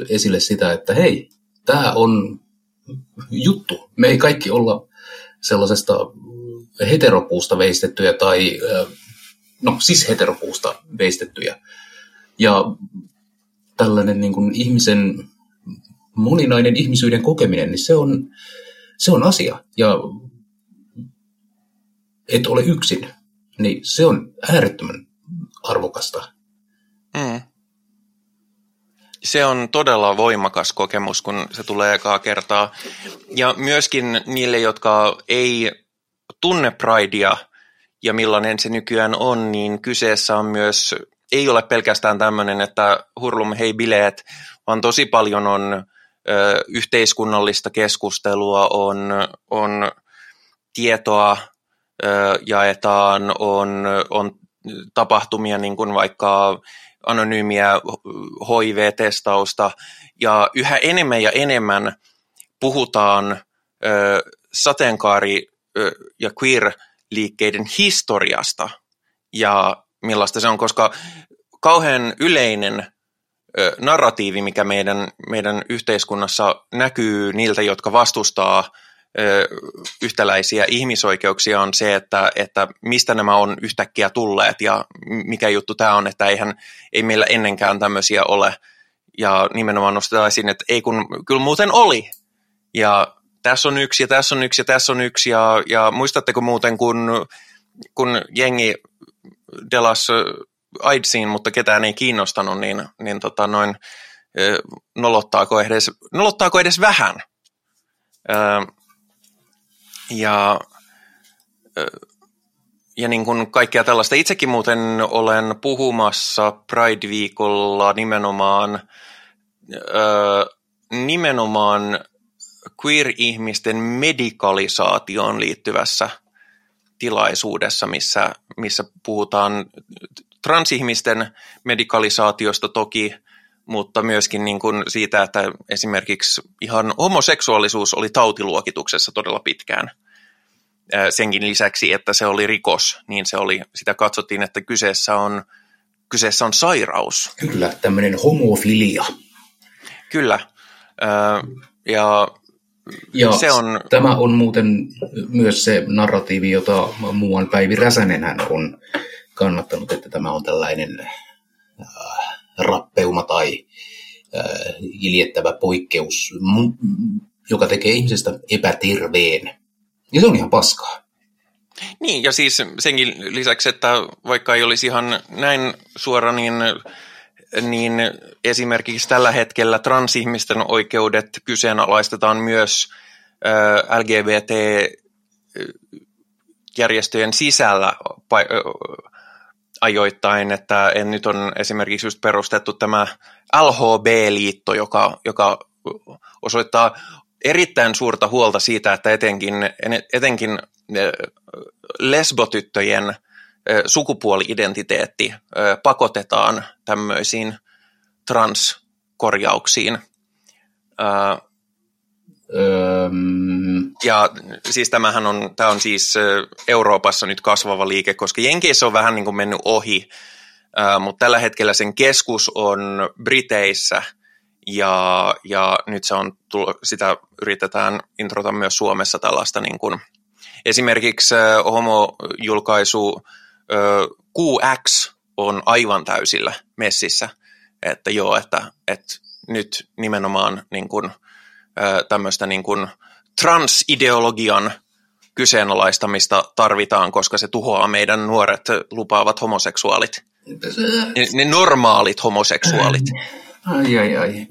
esille sitä, että hei, tämä on juttu. Me ei kaikki olla sellaisesta heteropuusta veistettyjä tai, no siis heteropuusta veistettyjä. Ja tällainen niin kuin ihmisen moninainen ihmisyyden kokeminen, niin se on, se on asia. Ja et ole yksin, niin se on äärettömän arvokasta. Mm. Se on todella voimakas kokemus, kun se tulee ekaa kertaa. Ja myöskin niille, jotka ei tunne Pridea ja millainen se nykyään on, niin kyseessä on myös, ei ole pelkästään tämmöinen, että hurlum hei bileet, vaan tosi paljon on yhteiskunnallista keskustelua, on, on tietoa jaetaan, on, on tapahtumia niin kuin vaikka anonyymiä HIV-testausta ja yhä enemmän ja enemmän puhutaan sateenkaari- ja queer-liikkeiden historiasta ja millaista se on, koska kauhean yleinen narratiivi, mikä meidän, meidän yhteiskunnassa näkyy niiltä, jotka vastustaa yhtäläisiä ihmisoikeuksia on se, että, että mistä nämä on yhtäkkiä tulleet ja mikä juttu tämä on, että eihän, ei meillä ennenkään tämmöisiä ole. Ja nimenomaan nostetaan esiin, että ei kun kyllä muuten oli. Ja tässä on yksi ja tässä on yksi ja tässä on yksi. Ja, ja muistatteko muuten, kun, kun jengi delas AIDSiin, mutta ketään ei kiinnostanut, niin, niin tota noin, nolottaako edes, nolottaako edes vähän? Ja, ja niin kuin kaikkea tällaista. Itsekin muuten olen puhumassa Pride-viikolla nimenomaan, nimenomaan queer-ihmisten medikalisaatioon liittyvässä tilaisuudessa, missä, missä puhutaan transihmisten medikalisaatiosta toki, mutta myöskin niin kuin siitä, että esimerkiksi ihan homoseksuaalisuus oli tautiluokituksessa todella pitkään. Senkin lisäksi, että se oli rikos, niin se oli, sitä katsottiin, että kyseessä on, kyseessä on sairaus. Kyllä, tämmöinen homofilia. Kyllä, ja ja se on... tämä on muuten myös se narratiivi, jota muuan Päivi Räsänen hän on kannattanut, että tämä on tällainen äh, rappeuma tai äh, iljettävä poikkeus, joka tekee ihmisestä epäterveen. Ja se on ihan paskaa. Niin, ja siis senkin lisäksi, että vaikka ei olisi ihan näin suora, niin, niin esimerkiksi tällä hetkellä transihmisten oikeudet kyseenalaistetaan myös äh, LGBT järjestöjen sisällä ajoittain, että en nyt on esimerkiksi just perustettu tämä LHB-liitto, joka, joka osoittaa erittäin suurta huolta siitä, että etenkin, etenkin lesbotyttöjen sukupuoli-identiteetti pakotetaan tämmöisiin transkorjauksiin. Ja siis tämähän on, tämä on siis Euroopassa nyt kasvava liike, koska Jenkeissä on vähän niin kuin mennyt ohi, mutta tällä hetkellä sen keskus on Briteissä ja, ja nyt se on, sitä yritetään introta myös Suomessa tällaista niin kuin, esimerkiksi homojulkaisu QX on aivan täysillä messissä, että joo, että, että nyt nimenomaan niin kuin, tämmöistä niin kuin transideologian kyseenalaistamista tarvitaan, koska se tuhoaa meidän nuoret lupaavat homoseksuaalit. Ne, ne normaalit homoseksuaalit. Ai, ai, ai.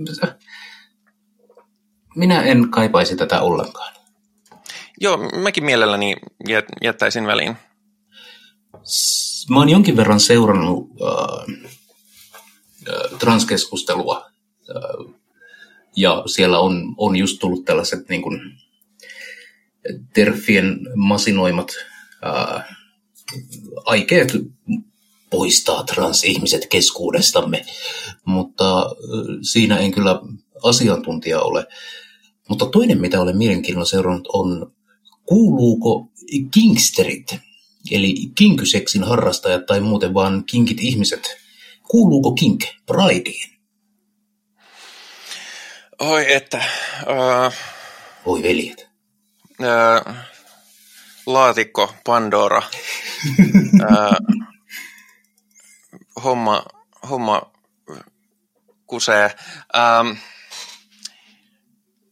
Minä en kaipaisi tätä ollenkaan. Joo, mäkin mielelläni jättäisin väliin. Mä oon jonkin verran seurannut äh, äh, transkeskustelua äh, ja siellä on, on just tullut tällaiset niin kuin, terfien masinoimat ää, aikeet poistaa transihmiset keskuudestamme, mutta siinä en kyllä asiantuntija ole. Mutta toinen, mitä olen mielenkiinnolla seurannut, on kuuluuko kinksterit, eli kinkyseksin harrastajat tai muuten vaan kinkit ihmiset, kuuluuko kink prideen? Oi että... Uh, Oi veljet. Uh, laatikko Pandora. uh, homma, homma kusee. Um,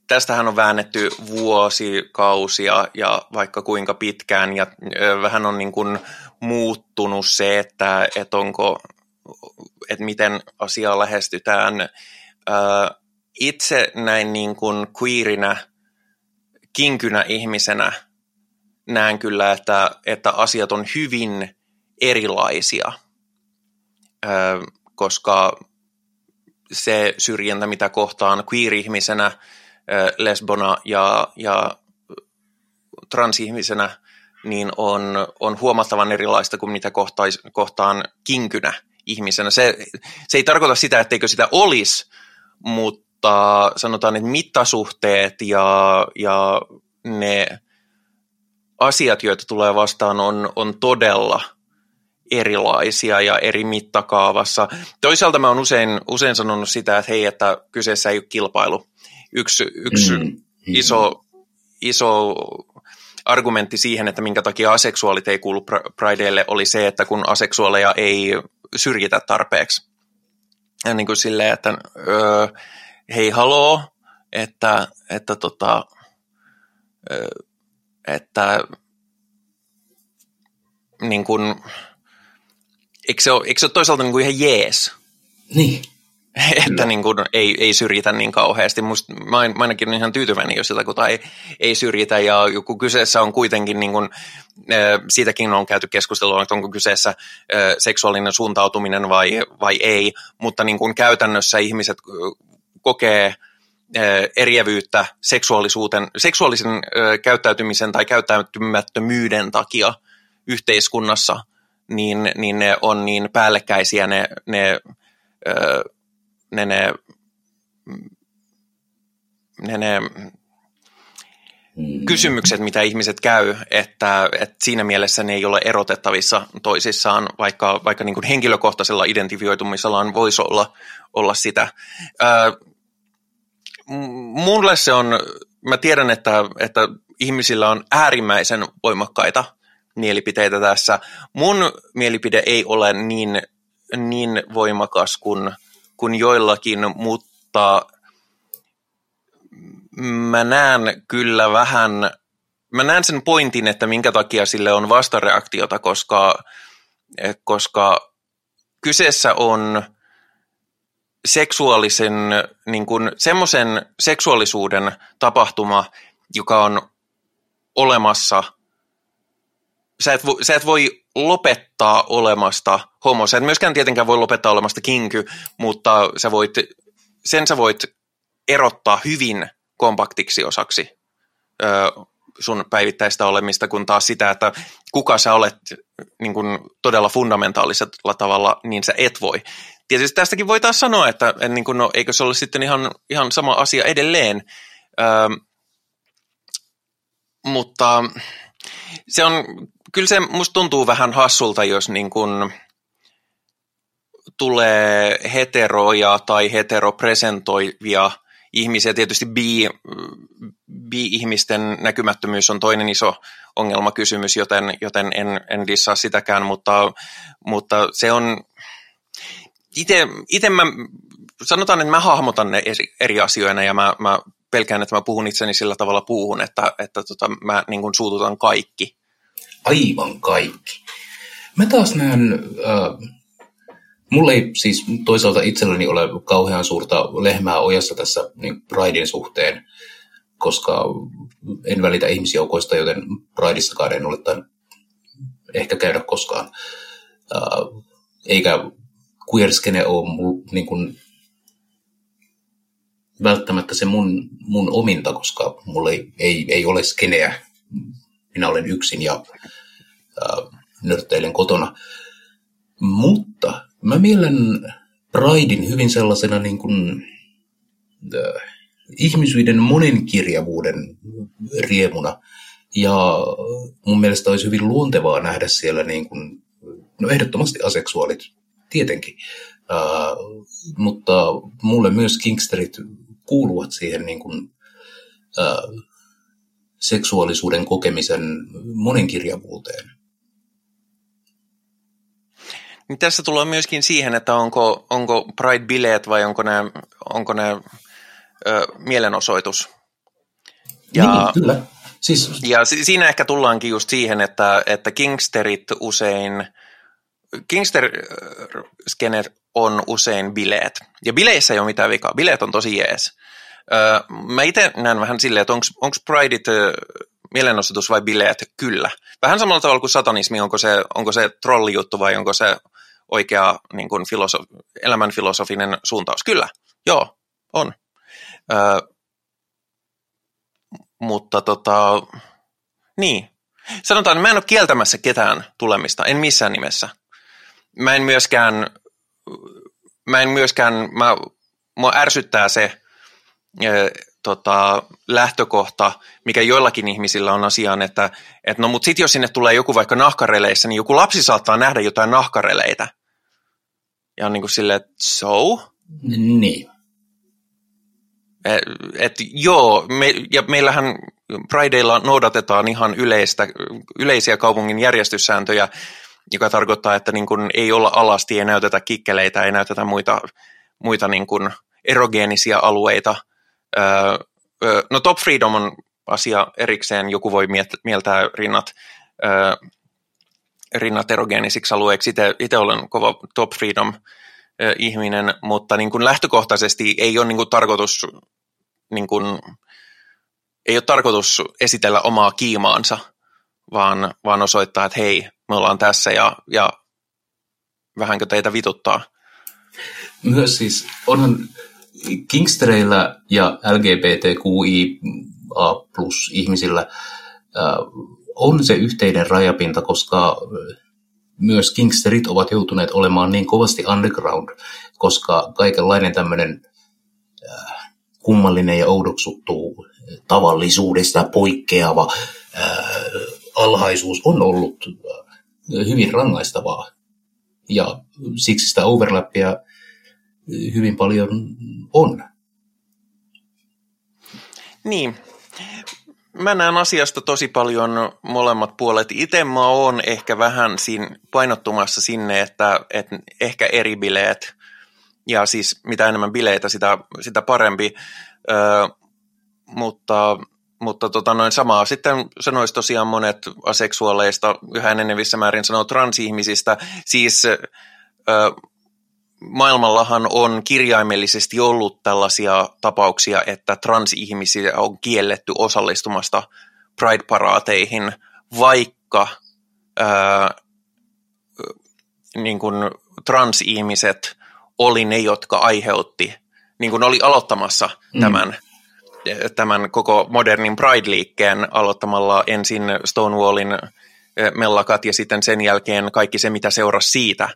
tästähän on väännetty vuosikausia ja vaikka kuinka pitkään ja vähän on niin kuin muuttunut se, että, että onko, että miten asiaa lähestytään. Itse näin niin kuin queerinä, kinkynä ihmisenä näen kyllä, että, että asiat on hyvin erilaisia, koska se syrjintä, mitä kohtaan queer-ihmisenä, lesbona ja, ja transihmisenä, niin on, on huomattavan erilaista kuin mitä kohtais, kohtaan kinkynä ihmisenä. Se, se ei tarkoita sitä, etteikö sitä olisi, mutta sanotaan, että mittasuhteet ja, ja ne asiat, joita tulee vastaan, on, on todella erilaisia ja eri mittakaavassa. Toisaalta mä oon usein, usein sanonut sitä, että hei, että kyseessä ei ole kilpailu, yksi, yksi mm, iso, iso argumentti siihen, että minkä takia aseksuaalit ei kuulu Prideille, oli se, että kun aseksuaaleja ei syrjitä tarpeeksi. Ja niin kuin silleen, että öö, hei haloo, että, että, tota, öö, että niin kuin, eikö se ole, eikö se ole toisaalta niin kuin ihan jees? Niin. että niin kuin ei, ei syrjitä niin kauheasti. Musta, mä, mä ainakin olen ihan tyytyväinen, jos sitä kun ei, ei syrjitä ja joku kyseessä on kuitenkin, niin kuin, siitäkin on käyty keskustelua, että onko kyseessä seksuaalinen suuntautuminen vai, vai ei, mutta niin kuin käytännössä ihmiset kokee eriävyyttä seksuaalisuuden, seksuaalisen käyttäytymisen tai käyttäytymättömyyden takia yhteiskunnassa, niin, niin ne on niin päällekkäisiä ne, ne ne, ne, ne, ne mm. kysymykset, mitä ihmiset käy, että, että siinä mielessä ne ei ole erotettavissa toisissaan, vaikka, vaikka niin kuin henkilökohtaisella identifioitumisellaan voisi olla, olla sitä. Mulle se on, mä tiedän, että, että ihmisillä on äärimmäisen voimakkaita mielipiteitä tässä. Mun mielipide ei ole niin, niin voimakas kuin kuin joillakin, mutta mä näen kyllä vähän, mä näen sen pointin, että minkä takia sille on vastareaktiota, koska, koska kyseessä on seksuaalisen, niin kuin semmoisen seksuaalisuuden tapahtuma, joka on olemassa. Sä et, sä et voi lopettaa olemasta homo. Sä et myöskään tietenkään voi lopettaa olemasta kinky, mutta sä voit, sen sä voit erottaa hyvin kompaktiksi osaksi ö, sun päivittäistä olemista, kun taas sitä, että kuka sä olet niin kuin todella fundamentaalisella tavalla, niin sä et voi. Tietysti tästäkin voi taas sanoa, että, niin kuin, no, eikö se ole sitten ihan, ihan sama asia edelleen, ö, mutta se on, kyllä se musta tuntuu vähän hassulta, jos niin kuin tulee heteroja tai heteropresentoivia ihmisiä. Tietysti bi, bi-ihmisten näkymättömyys on toinen iso ongelmakysymys, joten, joten en, en dissaa sitäkään, mutta, mutta se on, itse mä, sanotaan, että mä hahmotan ne eri, eri asioina ja mä, mä pelkään, että mä puhun itseni sillä tavalla puuhun, että, että tota, mä niin kuin suututan kaikki. Aivan kaikki. Mä taas näen, äh, mulla ei siis toisaalta itselläni ole kauhean suurta lehmää ojassa tässä niin Pridein suhteen, koska en välitä ihmisjoukoista, joten Prideissakaan en ole ehkä käydä koskaan. Äh, eikä queerskene ole niin kuin välttämättä se mun, mun ominta, koska mulla ei, ei, ei ole skeneä. Minä olen yksin ja äh, nörtteilen kotona. Mutta mä mielen Pridein hyvin sellaisena niin kuin, äh, ihmisyyden monenkirjavuuden riemuna. Ja mun mielestä olisi hyvin luontevaa nähdä siellä niin kuin, no ehdottomasti aseksuaalit, tietenkin. Uh, mutta mulle myös Kingsterit kuuluvat siihen niin kuin, ää, seksuaalisuuden kokemisen monenkirjavuuteen. Niin tässä tulee myöskin siihen, että onko, onko Pride-bileet vai onko ne, onko ne ö, mielenosoitus. Ja, niin, kyllä. Siis... Ja siinä ehkä tullaankin just siihen, että, että Kingsterit usein, Kingster-skener on usein bileet. Ja bileissä ei ole mitään vikaa, bileet on tosi jees. Mä itse näen vähän silleen, että onko Prideit mielenosoitus vai bileet? Kyllä. Vähän samalla tavalla kuin satanismi, onko se, onko se trollijuttu vai onko se oikea niin kuin filosof- elämänfilosofinen suuntaus? Kyllä, joo, on. Öö, mutta tota, niin. Sanotaan, että mä en ole kieltämässä ketään tulemista, en missään nimessä. Mä en myöskään, mä en myöskään, mä, mua ärsyttää se, tota, lähtökohta, mikä joillakin ihmisillä on asiaan, että et no mutta sitten jos sinne tulee joku vaikka nahkareleissä, niin joku lapsi saattaa nähdä jotain nahkareleitä. Ja on niin kuin silleen, että so? Niin. Et, et joo, me, ja meillähän Prideilla noudatetaan ihan yleistä, yleisiä kaupungin järjestyssääntöjä, joka tarkoittaa, että niin kun ei olla alasti, ei näytetä kikkeleitä, ei näytetä muita, muita niin kun erogeenisia alueita – no Top Freedom on asia erikseen, joku voi mieltää rinnat, rinnat erogeenisiksi alueiksi. Itse olen kova Top Freedom ihminen, mutta niin kuin lähtökohtaisesti ei ole niin kuin tarkoitus, niin kuin, ei ole tarkoitus esitellä omaa kiimaansa, vaan, vaan osoittaa, että hei, me ollaan tässä ja, ja vähänkö teitä vituttaa. Myös siis onhan Kingstereillä ja LGBTQIA plus ihmisillä on se yhteinen rajapinta, koska myös Kingsterit ovat joutuneet olemaan niin kovasti underground, koska kaikenlainen tämmöinen kummallinen ja oudoksuttu tavallisuudesta poikkeava alhaisuus on ollut hyvin rangaistavaa. Ja siksi sitä overlappia hyvin paljon on. Niin. Mä näen asiasta tosi paljon molemmat puolet. Itse mä oon ehkä vähän siinä painottumassa sinne, että, että ehkä eri bileet, ja siis mitä enemmän bileitä, sitä, sitä parempi. Ö, mutta mutta tota noin samaa sitten sanoisi tosiaan monet aseksuaaleista, yhä enenevissä määrin sanoo transihmisistä. Siis ö, maailmallahan on kirjaimellisesti ollut tällaisia tapauksia, että transihmisiä on kielletty osallistumasta Pride-paraateihin, vaikka ää, niin kuin transihmiset oli ne, jotka aiheutti, niin kuin oli aloittamassa mm. tämän, tämän koko modernin Pride-liikkeen aloittamalla ensin Stonewallin mellakat ja sitten sen jälkeen kaikki se, mitä seurasi siitä.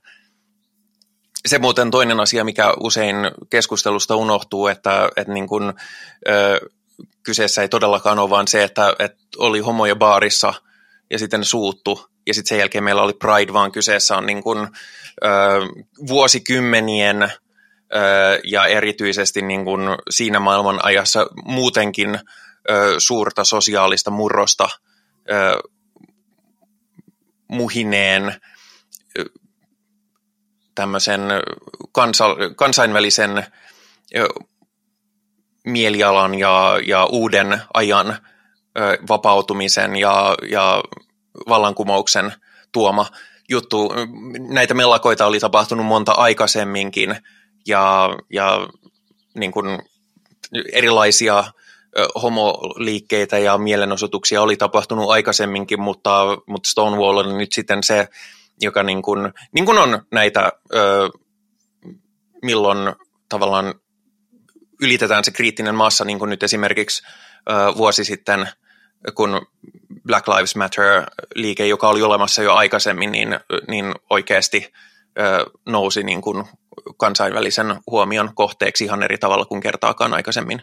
Se muuten toinen asia, mikä usein keskustelusta unohtuu, että, että niin kuin, ö, kyseessä ei todellakaan ole vaan se, että, että oli homoja baarissa ja sitten suuttu ja sitten sen jälkeen meillä oli Pride, vaan kyseessä on niin kuin, ö, vuosikymmenien ö, ja erityisesti niin kuin siinä maailman ajassa muutenkin ö, suurta sosiaalista murrosta ö, muhineen tämmöisen kansa, kansainvälisen mielialan ja, ja uuden ajan vapautumisen ja, ja vallankumouksen tuoma juttu. Näitä mellakoita oli tapahtunut monta aikaisemminkin ja, ja niin kuin erilaisia homoliikkeitä ja mielenosoituksia oli tapahtunut aikaisemminkin, mutta, mutta Stonewall on nyt sitten se, joka niin kuin, niin kuin on näitä, milloin tavallaan ylitetään se kriittinen massa, niin kuin nyt esimerkiksi vuosi sitten, kun Black Lives Matter-liike, joka oli olemassa jo aikaisemmin, niin, niin oikeasti nousi niin kuin kansainvälisen huomion kohteeksi ihan eri tavalla kuin kertaakaan aikaisemmin.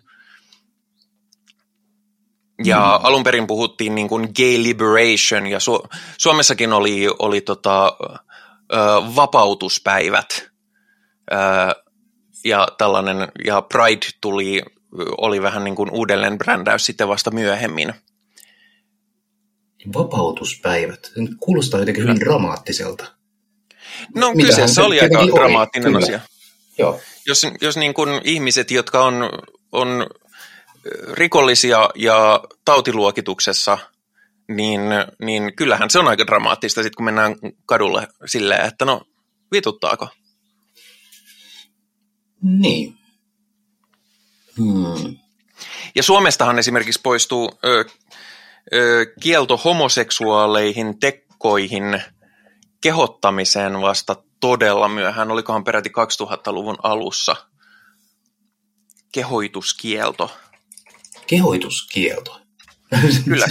Ja mm. alun perin puhuttiin niin kuin gay liberation, ja Su- Suomessakin oli, oli tota, ö, vapautuspäivät, ö, ja tällainen, ja Pride tuli, oli vähän niin kuin uudelleen brändäys sitten vasta myöhemmin. Vapautuspäivät. Kuulostaa jotenkin hyvin dramaattiselta. No kyseessä oli aika oli. dramaattinen Kyllä. asia. Joo. Jos, jos niin kuin ihmiset, jotka on, on rikollisia ja tautiluokituksessa, niin, niin kyllähän se on aika dramaattista sitten, kun mennään kadulle silleen, että no vituttaako? Niin. Hmm. Ja Suomestahan esimerkiksi poistuu ö, ö, kielto homoseksuaaleihin tekkoihin kehottamiseen vasta todella myöhään. Olikohan peräti 2000-luvun alussa kehoituskielto. Kehoituskielto? Kyllä.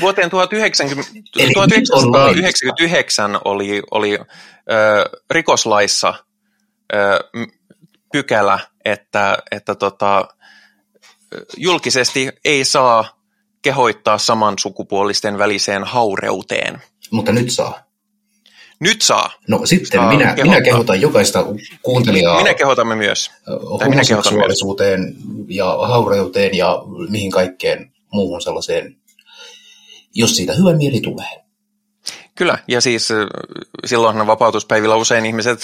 Vuoteen 1990, 1999 oli, oli ö, rikoslaissa ö, pykälä, että, että tota, julkisesti ei saa kehoittaa samansukupuolisten väliseen haureuteen. Mutta nyt saa. Nyt saa. No sitten saa minä, minä kehotan jokaista kuuntelijaa. Minä kehotamme myös. Homoseksuaalisuuteen ja haureuteen ja mihin kaikkeen muuhun sellaiseen, jos siitä hyvä mieli tulee. Kyllä, ja siis silloin vapautuspäivillä usein ihmiset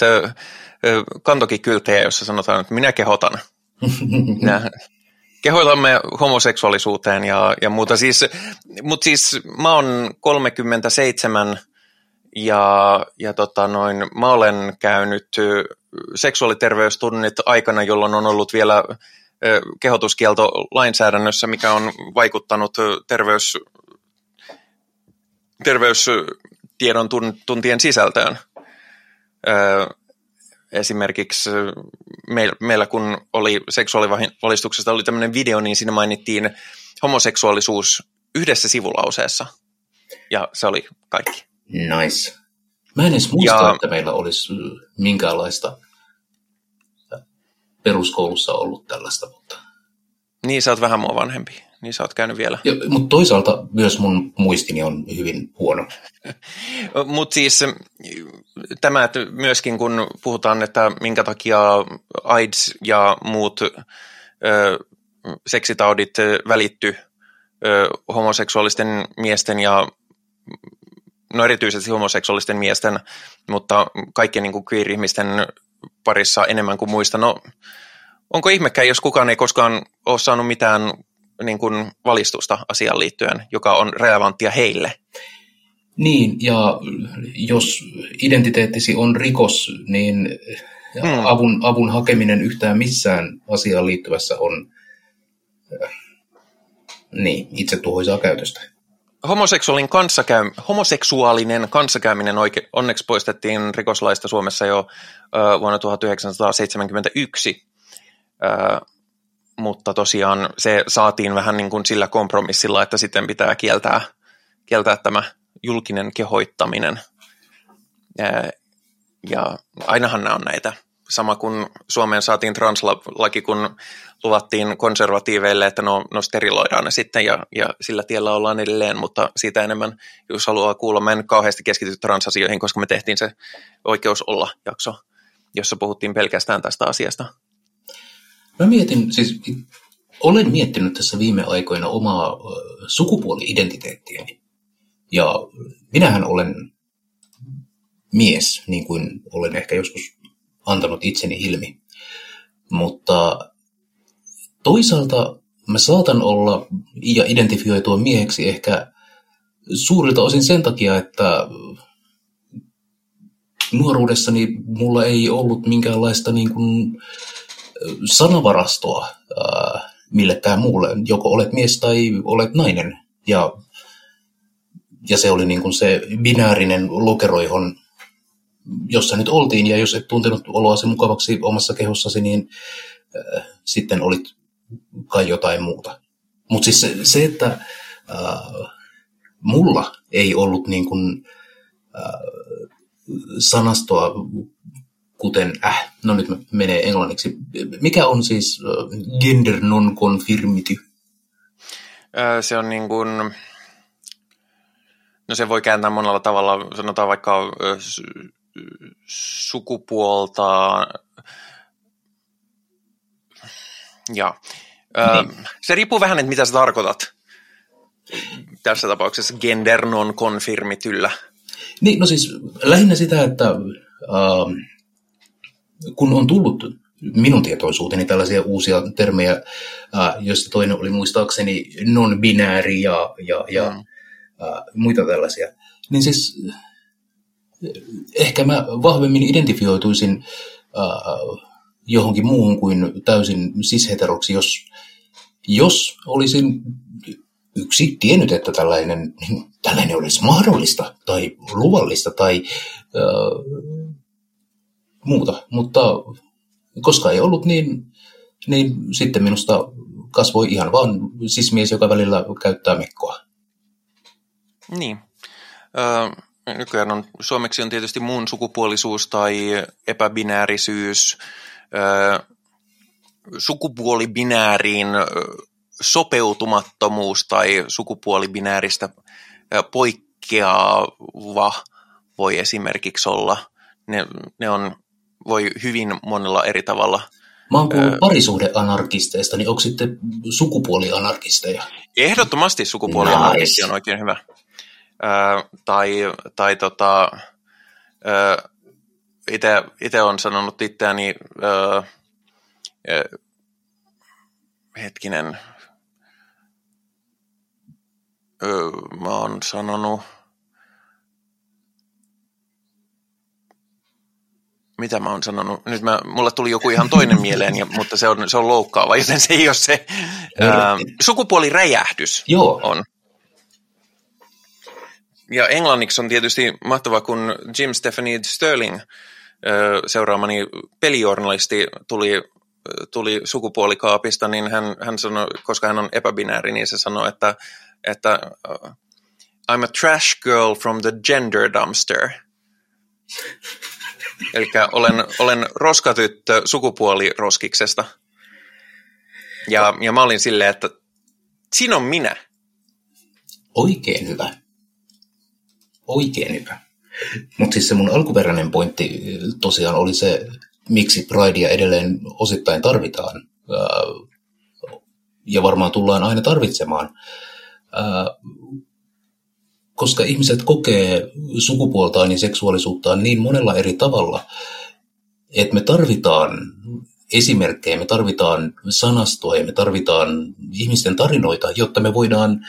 kantokin kyltejä, jossa sanotaan, että minä kehotan. kehoitamme homoseksuaalisuuteen ja, ja muuta. Siis, mutta siis mä oon 37 ja, ja tota noin, mä olen käynyt seksuaaliterveystunnit aikana, jolloin on ollut vielä kehotuskielto lainsäädännössä, mikä on vaikuttanut terveys, terveystiedon tuntien sisältöön. Esimerkiksi meillä kun oli seksuaalivalistuksesta oli tämmöinen video, niin siinä mainittiin homoseksuaalisuus yhdessä sivulauseessa. Ja se oli kaikki. Nice. Mä en edes muista, ja... että meillä olisi minkäänlaista peruskoulussa ollut tällaista, mutta... Niin, sä oot vähän mua vanhempi. Niin sä oot käynyt vielä. Ja, mutta toisaalta myös mun muistini on hyvin huono. mutta siis tämä, että myöskin kun puhutaan, että minkä takia AIDS ja muut ö, seksitaudit välitty ö, homoseksuaalisten miesten ja no erityisesti homoseksuaalisten miesten, mutta kaikkien niin queer-ihmisten parissa enemmän kuin muista. No, onko ihmekään, jos kukaan ei koskaan ole saanut mitään niin kuin valistusta asiaan liittyen, joka on relevanttia heille? Niin, ja jos identiteettisi on rikos, niin hmm. avun, avun hakeminen yhtään missään asiaan liittyvässä on äh, niin, itse tuhoisaa käytöstä. Homoseksuaalinen, kanssakäy, homoseksuaalinen kanssakäyminen oike, onneksi poistettiin rikoslaista Suomessa jo ö, vuonna 1971, ö, mutta tosiaan se saatiin vähän niin kuin sillä kompromissilla, että sitten pitää kieltää, kieltää tämä julkinen kehoittaminen. Ja, ja ainahan nämä on näitä sama kuin Suomeen saatiin translaki, kun luvattiin konservatiiveille, että no, no steriloidaan ne sitten ja, ja sillä tiellä ollaan edelleen, mutta siitä enemmän, jos haluaa kuulla, mä en kauheasti keskity transasioihin, koska me tehtiin se oikeus olla jakso, jossa puhuttiin pelkästään tästä asiasta. Mä mietin, siis olen miettinyt tässä viime aikoina omaa sukupuoli-identiteettiäni. Ja minähän olen mies, niin kuin olen ehkä joskus antanut itseni ilmi. Mutta toisaalta mä saatan olla ja identifioitua mieheksi ehkä suurilta osin sen takia, että nuoruudessani mulla ei ollut minkäänlaista niin kuin sanavarastoa ää, millekään muulle. Joko olet mies tai olet nainen. Ja, ja se oli niin kuin se binäärinen lokero, johon jossa nyt oltiin, ja jos et tuntenut oloasi mukavaksi omassa kehossasi, niin äh, sitten olit kai jotain muuta. Mutta siis se, se että äh, mulla ei ollut niin kuin, äh, sanastoa, kuten, äh, no nyt menee englanniksi. Mikä on siis äh, gender non-confirmity? Se on niin kuin, no se voi kääntää monella tavalla, sanotaan vaikka sukupuolta. Ja, niin. se riippuu vähän, että mitä sä tarkoitat tässä tapauksessa gender non confirmityllä. Niin, no siis lähinnä sitä, että äh, kun on tullut minun tietoisuuteni tällaisia uusia termejä, äh, joista toinen oli muistaakseni non-binääri ja, ja, ja mm. äh, muita tällaisia, niin siis ehkä mä vahvemmin identifioituisin äh, johonkin muuhun kuin täysin sisheteroksi, jos, jos olisin yksi tiennyt, että tällainen, tällainen olisi mahdollista tai luvallista tai äh, muuta. Mutta koska ei ollut, niin, niin sitten minusta kasvoi ihan vaan sismies, joka välillä käyttää mekkoa. Niin. Ö, nykyään on, suomeksi on tietysti muun sukupuolisuus tai epäbinäärisyys, sukupuolibinääriin sopeutumattomuus tai sukupuolibinääristä poikkeava voi esimerkiksi olla. Ne, ne on, voi hyvin monella eri tavalla Mä oon kuullut parisuhdeanarkisteista, niin onko sitten sukupuolianarkisteja? Ehdottomasti sukupuolianarkisti nice. on oikein hyvä tai, tai tota, itse olen sanonut itseäni, ää, hetkinen, öö, mä oon sanonut, mitä mä oon sanonut? Nyt mä, mulle tuli joku ihan toinen mieleen, ja, mutta se on, se on loukkaava, joten se ei ole se. Ää, sukupuoliräjähdys Joo. on ja englanniksi on tietysti mahtavaa, kun Jim Stephanie Sterling, seuraamani pelijournalisti, tuli, tuli sukupuolikaapista, niin hän, hän sanoi, koska hän on epäbinääri, niin se sanoi, että, että I'm a trash girl from the gender dumpster. Eli olen, olen roskatyttö sukupuoliroskiksesta. Ja, ja mä olin silleen, että siinä on minä. Oikein hyvä oikein hyvä. Mutta siis se mun alkuperäinen pointti tosiaan oli se, miksi Pridea edelleen osittain tarvitaan. Ja varmaan tullaan aina tarvitsemaan. Koska ihmiset kokee sukupuoltaan ja seksuaalisuuttaan niin monella eri tavalla, että me tarvitaan esimerkkejä, me tarvitaan sanastoa ja me tarvitaan ihmisten tarinoita, jotta me voidaan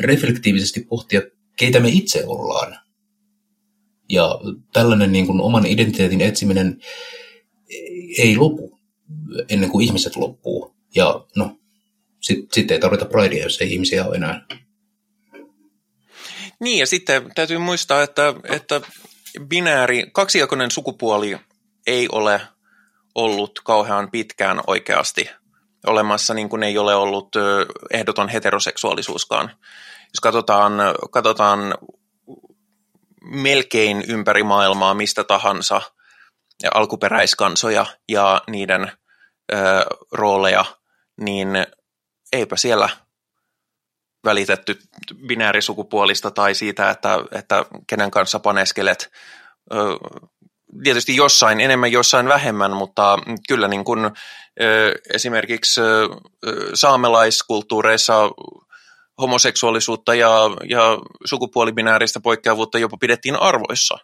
reflektiivisesti pohtia, keitä me itse ollaan. Ja tällainen niin kuin oman identiteetin etsiminen ei lopu ennen kuin ihmiset loppuu. Ja no, sitten sit ei tarvita pridea, jos ei ihmisiä ole enää. Niin, ja sitten täytyy muistaa, että, että binääri, kaksijakoinen sukupuoli ei ole ollut kauhean pitkään oikeasti olemassa, niin kuin ei ole ollut ehdoton heteroseksuaalisuuskaan. Jos katsotaan, katsotaan melkein ympäri maailmaa mistä tahansa ja alkuperäiskansoja ja niiden ö, rooleja, niin eipä siellä välitetty binäärisukupuolista tai siitä, että, että kenen kanssa paneskelet. Ö, tietysti jossain enemmän, jossain vähemmän, mutta kyllä niin kuin, ö, esimerkiksi ö, saamelaiskulttuureissa homoseksuaalisuutta ja, ja sukupuolibinääristä poikkeavuutta jopa pidettiin arvoissa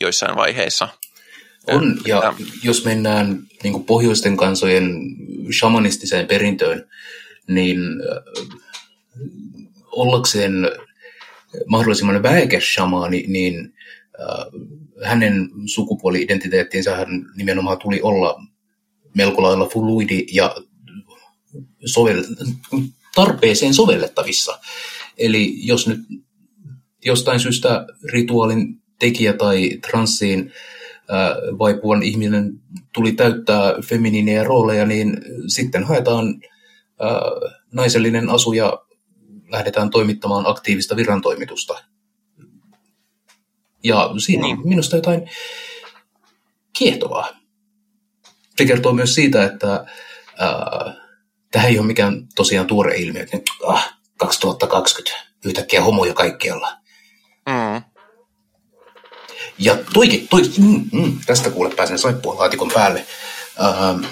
joissain vaiheissa. On, ja että, jos mennään niin pohjoisten kansojen shamanistiseen perintöön, niin äh, ollakseen mahdollisimman väikäs shamaani, niin äh, hänen sukupuoli-identiteettinsä hän nimenomaan tuli olla melko lailla fluidi ja sovel- tarpeeseen sovellettavissa. Eli jos nyt jostain syystä rituaalin tekijä tai transsiin vaipuvan ihminen tuli täyttää feminiinejä rooleja, niin sitten haetaan naisellinen asu ja lähdetään toimittamaan aktiivista virantoimitusta. Ja siinä on minusta jotain kiehtovaa. Se kertoo myös siitä, että ää, Tähän ei ole mikään tosiaan tuore ilmiö, että nyt ah, 2020, yhtäkkiä homoja kaikkialla. Mm. Ja toikin, toi, mm, mm, tästä kuule pääsen saippua laatikon päälle. Uh,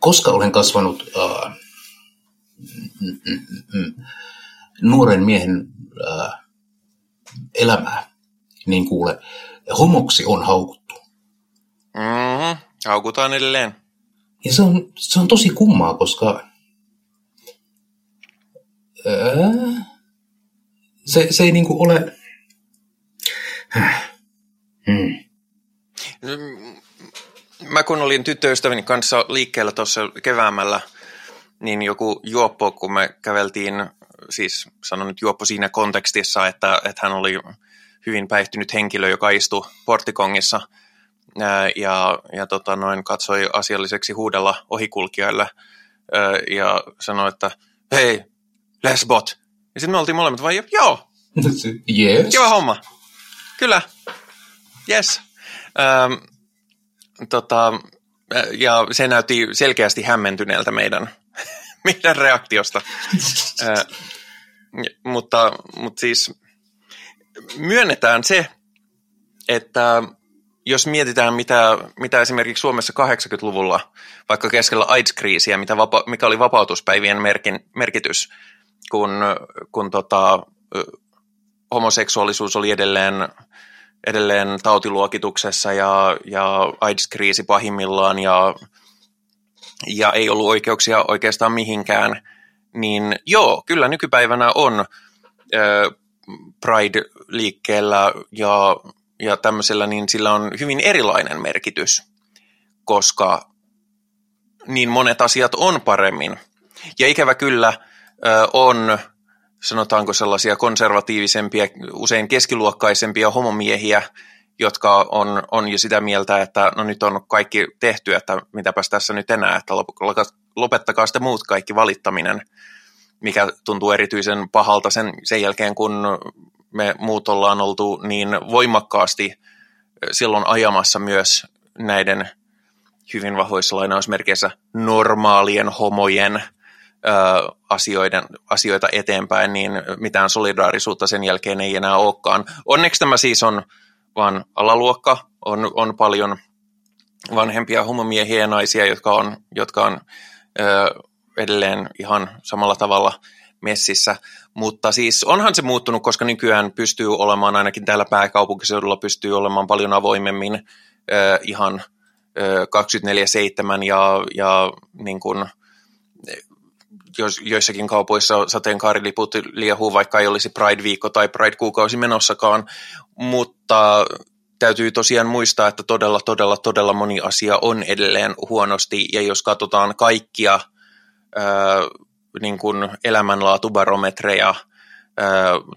koska olen kasvanut uh, mm, mm, mm, nuoren miehen uh, elämää, niin kuule, homoksi on haukuttu. Mm, haukutaan edelleen. Ja se on, se on tosi kummaa, koska se, se ei niinku ole... Hmm. Mä kun olin tyttöystäväni kanssa liikkeellä tuossa keväämällä, niin joku juoppo, kun me käveltiin, siis sanon nyt juoppo siinä kontekstissa, että, että hän oli hyvin päihtynyt henkilö, joka istui portikongissa – ja, ja tota, noin katsoi asialliseksi huudella ohikulkijoille ja sanoi, että hei, lesbot. Ja sitten me oltiin molemmat vai joo, yes. kiva homma. Kyllä, yes. Ähm, tota, ja se näytti selkeästi hämmentyneeltä meidän, meidän reaktiosta. äh, mutta, mutta siis myönnetään se, että jos mietitään, mitä, mitä esimerkiksi Suomessa 80-luvulla, vaikka keskellä AIDS-kriisiä, mitä vapa, mikä oli vapautuspäivien merkin, merkitys, kun, kun tota, homoseksuaalisuus oli edelleen, edelleen tautiluokituksessa ja, ja AIDS-kriisi pahimmillaan ja, ja ei ollut oikeuksia oikeastaan mihinkään, niin joo, kyllä nykypäivänä on Pride-liikkeellä ja ja tämmöisellä, niin sillä on hyvin erilainen merkitys, koska niin monet asiat on paremmin. Ja ikävä kyllä on, sanotaanko sellaisia konservatiivisempia, usein keskiluokkaisempia homomiehiä, jotka on, on jo sitä mieltä, että no nyt on kaikki tehty, että mitäpäs tässä nyt enää, että lopettakaa sitten muut kaikki valittaminen, mikä tuntuu erityisen pahalta sen, sen jälkeen, kun me muut ollaan oltu niin voimakkaasti silloin ajamassa myös näiden hyvin vahvoissa lainausmerkeissä normaalien homojen ö, asioiden, asioita eteenpäin, niin mitään solidaarisuutta sen jälkeen ei enää olekaan. Onneksi tämä siis on vain alaluokka, on, on paljon vanhempia homomiehiä ja naisia, jotka on, jotka on ö, edelleen ihan samalla tavalla messissä, mutta siis onhan se muuttunut, koska nykyään pystyy olemaan, ainakin täällä pääkaupunkiseudulla pystyy olemaan paljon avoimemmin äh, ihan äh, 24-7 ja, ja niin kuin, jos, joissakin kaupoissa sateenkaariliput liehuu, vaikka ei olisi Pride-viikko tai Pride-kuukausi menossakaan, mutta täytyy tosiaan muistaa, että todella, todella, todella moni asia on edelleen huonosti, ja jos katsotaan kaikkia niin kuin elämänlaatubarometreja,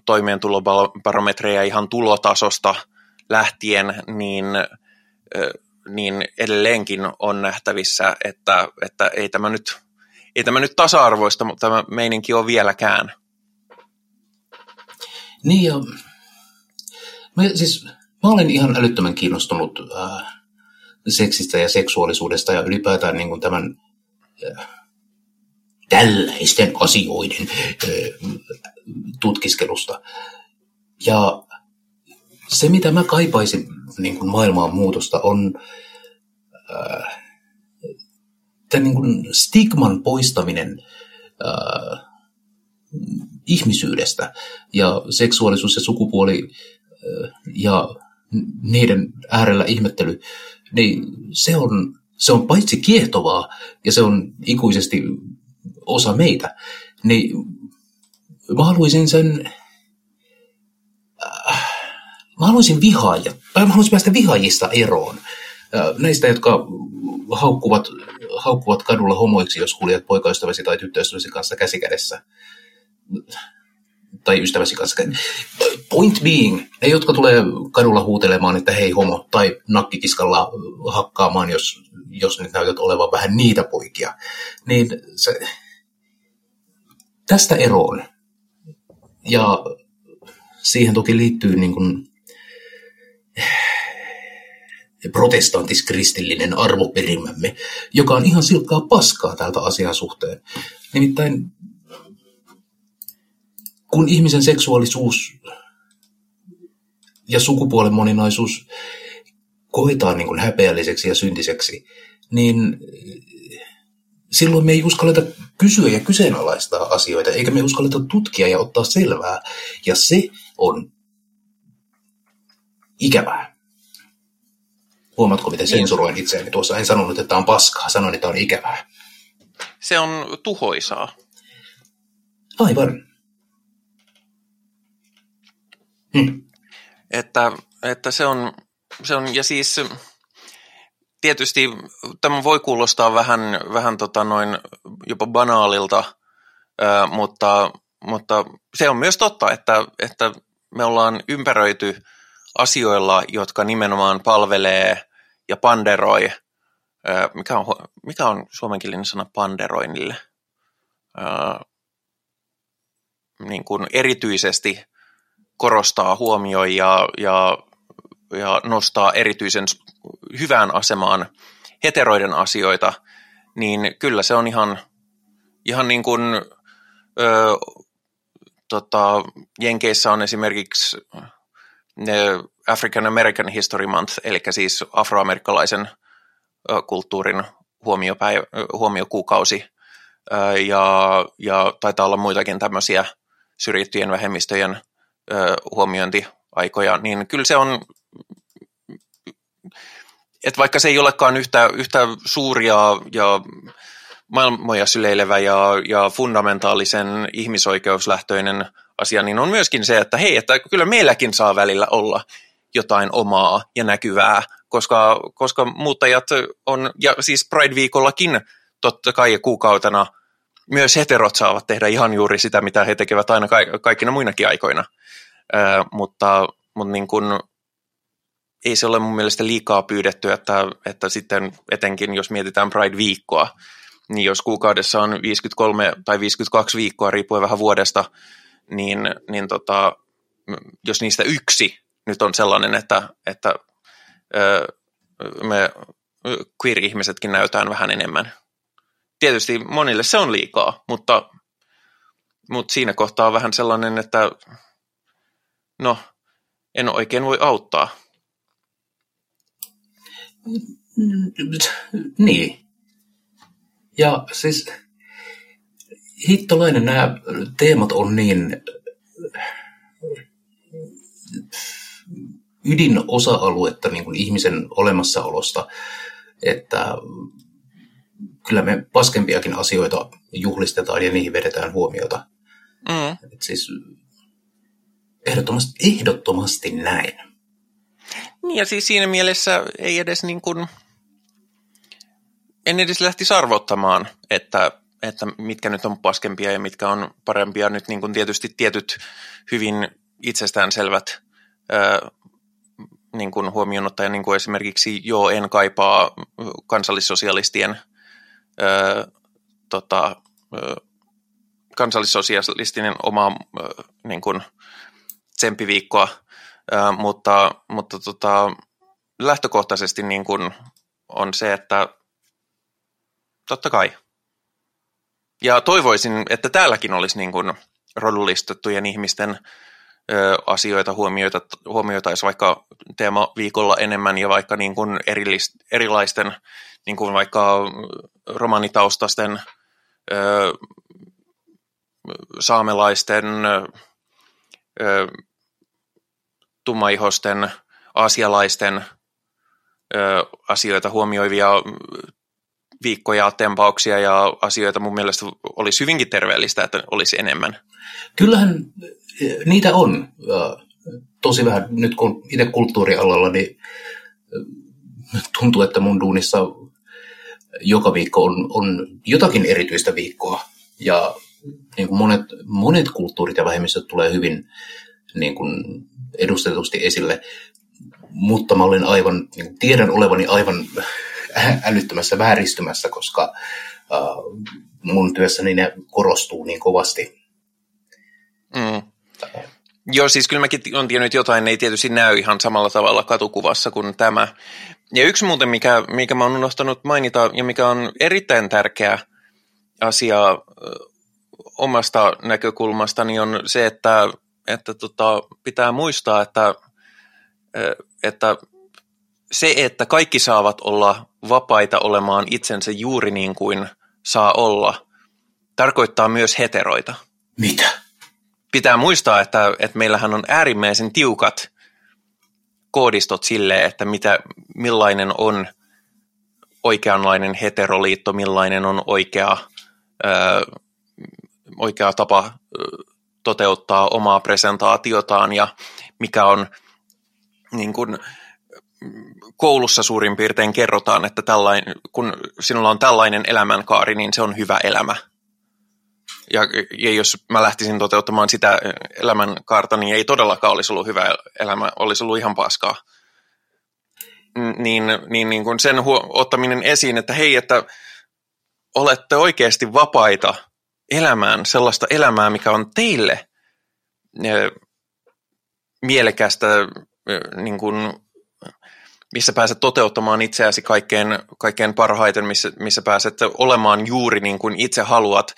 toimeentulobarometreja ihan tulotasosta lähtien, niin, niin edelleenkin on nähtävissä, että, että ei, tämä nyt, ei tämä nyt tasa-arvoista, mutta tämä meininki on vieläkään. Niin ja mä, siis, mä olen ihan älyttömän kiinnostunut äh, seksistä ja seksuaalisuudesta ja ylipäätään niin kuin tämän äh, tällaisten asioiden tutkiskelusta. Ja se, mitä mä kaipaisin niin kuin maailmaan muutosta, on äh, tämän niin kuin stigman poistaminen ihmisyydestä ja seksuaalisuus ja sukupuoli ja niiden äärellä ihmettely, niin se on, se on paitsi kiehtovaa ja se on ikuisesti osa meitä, niin mä haluaisin sen, äh, mä haluaisin vihaaja, mä haluaisin päästä vihaajista eroon. Äh, näistä, jotka haukkuvat, haukkuvat kadulla homoiksi, jos kuljet poikaystäväsi tai tyttöystäväsi kanssa käsikädessä tai ystäväsi kanssa. Point being, ne jotka tulee kadulla huutelemaan, että hei homo, tai nakkikiskalla hakkaamaan, jos, jos nyt näytät olevan vähän niitä poikia, niin se, tästä eroon. Ja siihen toki liittyy niin kuin protestantis-kristillinen arvoperimämme, joka on ihan silkkaa paskaa tältä asian suhteen. Nimittäin kun ihmisen seksuaalisuus ja sukupuolen moninaisuus koetaan niin kuin häpeälliseksi ja syntiseksi, niin silloin me ei uskalleta kysyä ja kyseenalaistaa asioita, eikä me uskalleta tutkia ja ottaa selvää. Ja se on ikävää. Huomaatko, miten niin. sensuroin itseäni tuossa? En sanonut, että on paskaa, sanoin, että on ikävää. Se on tuhoisaa. Aivan. Hmm. Että, että se, on, se on, ja siis tietysti tämä voi kuulostaa vähän, vähän tota noin jopa banaalilta, mutta, mutta se on myös totta, että, että me ollaan ympäröity asioilla, jotka nimenomaan palvelee ja panderoi. mikä, on, mikä on suomenkielinen sana panderoinnille? niin kuin erityisesti korostaa, huomioi ja, ja, ja nostaa erityisen hyvään asemaan heteroiden asioita, niin kyllä se on ihan, ihan niin kuin ö, tota, Jenkeissä on esimerkiksi African American History Month, eli siis afroamerikkalaisen kulttuurin huomiopäivä, huomiokuukausi, ja, ja taitaa olla muitakin tämmöisiä syrjittyjen vähemmistöjen huomiointiaikoja, niin kyllä se on, että vaikka se ei olekaan yhtä, yhtä suuria ja maailmoja syleilevä ja, ja fundamentaalisen ihmisoikeuslähtöinen asia, niin on myöskin se, että hei, että kyllä meilläkin saa välillä olla jotain omaa ja näkyvää, koska, koska muuttajat on, ja siis Pride-viikollakin totta kai kuukautena myös heterot saavat tehdä ihan juuri sitä, mitä he tekevät aina kaikkina muinakin aikoina. Ö, mutta mutta niin kun, ei se ole mun mielestä liikaa pyydetty, että, että sitten etenkin jos mietitään Pride-viikkoa, niin jos kuukaudessa on 53 tai 52 viikkoa, riippuen vähän vuodesta, niin, niin tota, jos niistä yksi nyt on sellainen, että, että me queer-ihmisetkin näytään vähän enemmän. Tietysti monille se on liikaa, mutta, mutta siinä kohtaa on vähän sellainen, että no, en oikein voi auttaa. Niin. Ja siis hittolainen nämä teemat on niin ydinosa-aluetta niin kuin ihmisen olemassaolosta, että kyllä me paskempiakin asioita juhlistetaan ja niihin vedetään huomiota. Mm. Et siis ehdottomasti, ehdottomasti näin. Niin ja siis siinä mielessä ei edes niin kuin, en edes lähti sarvottamaan, että, että mitkä nyt on paskempia ja mitkä on parempia. Nyt niin kuin tietysti tietyt hyvin itsestäänselvät ää, niin kuin huomioon ottaen, niin kuin esimerkiksi joo, en kaipaa kansallissosialistien ää, tota, ää, kansallissosialistinen oma ää, niin kuin tsemppiviikkoa, ää, mutta, mutta tota, lähtökohtaisesti niin kuin on se, että totta kai. Ja toivoisin, että täälläkin olisi niin kuin rodullistettujen ihmisten ö, asioita huomioita, huomioitaisiin vaikka teemaviikolla enemmän ja vaikka niin kuin erillist, erilaisten niin kuin vaikka romanitaustasten, ö, saamelaisten, ö, tummaihosten, asialaisten ö, asioita huomioivia viikkoja, tempauksia ja asioita mun mielestä olisi hyvinkin terveellistä, että olisi enemmän. Kyllähän niitä on. Tosi vähän nyt kun itse kulttuurialalla, niin tuntuu, että mun duunissa joka viikko on, on jotakin erityistä viikkoa. Ja niin kuin monet, monet kulttuurit ja vähemmistöt tulee hyvin niin kuin edustetusti esille, mutta mä olen aivan, niin tiedän olevani aivan älyttömässä vääristymässä, koska uh, mun työssäni ne korostuu niin kovasti. Mm. Joo, siis kyllä mäkin olen tiennyt jotain, ne ei tietysti näy ihan samalla tavalla katukuvassa kuin tämä. Ja yksi muuten, mikä, mikä mä oon unohtanut mainita ja mikä on erittäin tärkeä asia omasta näkökulmastani on se, että, että tota, pitää muistaa, että, että se, että kaikki saavat olla vapaita olemaan itsensä juuri niin kuin saa olla, tarkoittaa myös heteroita. Mitä? Pitää muistaa, että, että meillähän on äärimmäisen tiukat koodistot sille, että mitä, millainen on oikeanlainen heteroliitto, millainen on oikea, ö, oikea tapa toteuttaa omaa presentaatiotaan ja mikä on niin kuin, koulussa suurin piirtein kerrotaan, että tällainen, kun sinulla on tällainen elämänkaari, niin se on hyvä elämä. Ja, ja jos mä lähtisin toteuttamaan sitä elämänkaarta, niin ei todellakaan olisi ollut hyvä elämä, olisi ollut ihan paskaa. Niin, niin, niin kuin sen huo, ottaminen esiin, että hei, että olette oikeasti vapaita elämään sellaista elämää, mikä on teille mielekästä niin kuin missä pääset toteuttamaan itseäsi kaikkein, kaikkein parhaiten, missä, missä pääset olemaan juuri niin kuin itse haluat,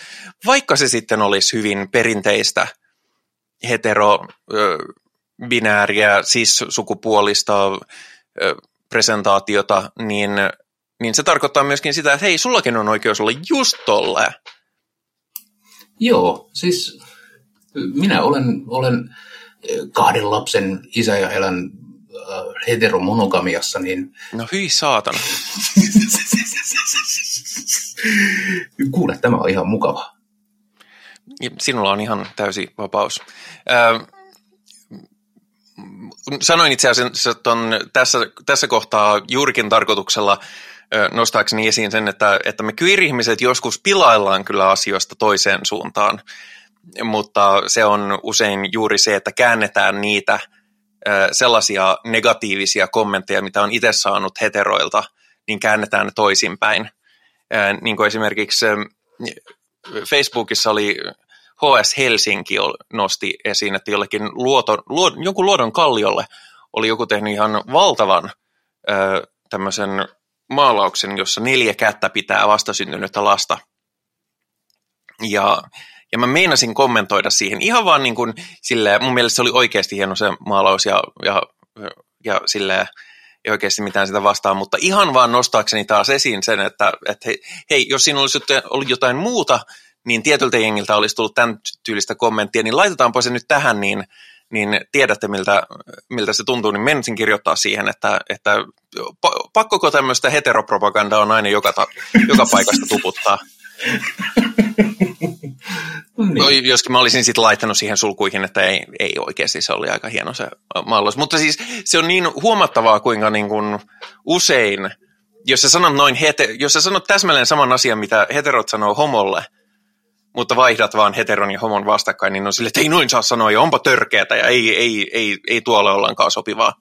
vaikka se sitten olisi hyvin perinteistä hetero, binääriä, cis-sukupuolista presentaatiota, niin, niin se tarkoittaa myöskin sitä, että hei, sullakin on oikeus olla just tolle. Joo, siis minä olen, olen kahden lapsen isä ja elän heteromonogamiassa, niin... No hyi saatana. Kuule, tämä on ihan mukava. Sinulla on ihan täysi vapaus. Äh, sanoin itse asiassa ton, tässä, tässä kohtaa juurikin tarkoituksella nostaakseni esiin sen, että, että me queer-ihmiset joskus pilaillaan kyllä asioista toiseen suuntaan, mutta se on usein juuri se, että käännetään niitä – sellaisia negatiivisia kommentteja, mitä on itse saanut heteroilta, niin käännetään ne toisinpäin. Niin kuin esimerkiksi Facebookissa oli HS Helsinki nosti esiin, että jollekin luoton, luod, jonkun luodon kalliolle oli joku tehnyt ihan valtavan tämmöisen maalauksen, jossa neljä kättä pitää vastasyntynyttä lasta. Ja ja mä meinasin kommentoida siihen ihan vaan niin kuin silleen, mun mielestä se oli oikeasti hieno se maalaus ja, ja, ja silleen, ei oikeasti mitään sitä vastaan, mutta ihan vaan nostaakseni taas esiin sen, että, että hei, hei, jos siinä olisi ollut jotain muuta, niin tietyltä jengiltä olisi tullut tämän tyylistä kommenttia, niin laitetaanpa se nyt tähän, niin, niin tiedätte miltä, miltä se tuntuu, niin menisin kirjoittaa siihen, että, että pakkoko tämmöistä heteropropagandaa on aina joka, ta, joka paikasta tuputtaa. niin. no, joskin mä olisin sitten laittanut siihen sulkuihin, että ei, ei oikeasti, se oli aika hieno se maalaus. Mutta siis se on niin huomattavaa, kuinka niin kuin usein jos sä sanot noin, hete, jos sä sanot täsmälleen saman asian, mitä heterot sanoo homolle, mutta vaihdat vaan heteron ja homon vastakkain, niin on sille, että ei noin saa sanoa, ja onpa törkeätä, ja ei, ei, ei, ei tuolle ollenkaan sopivaa.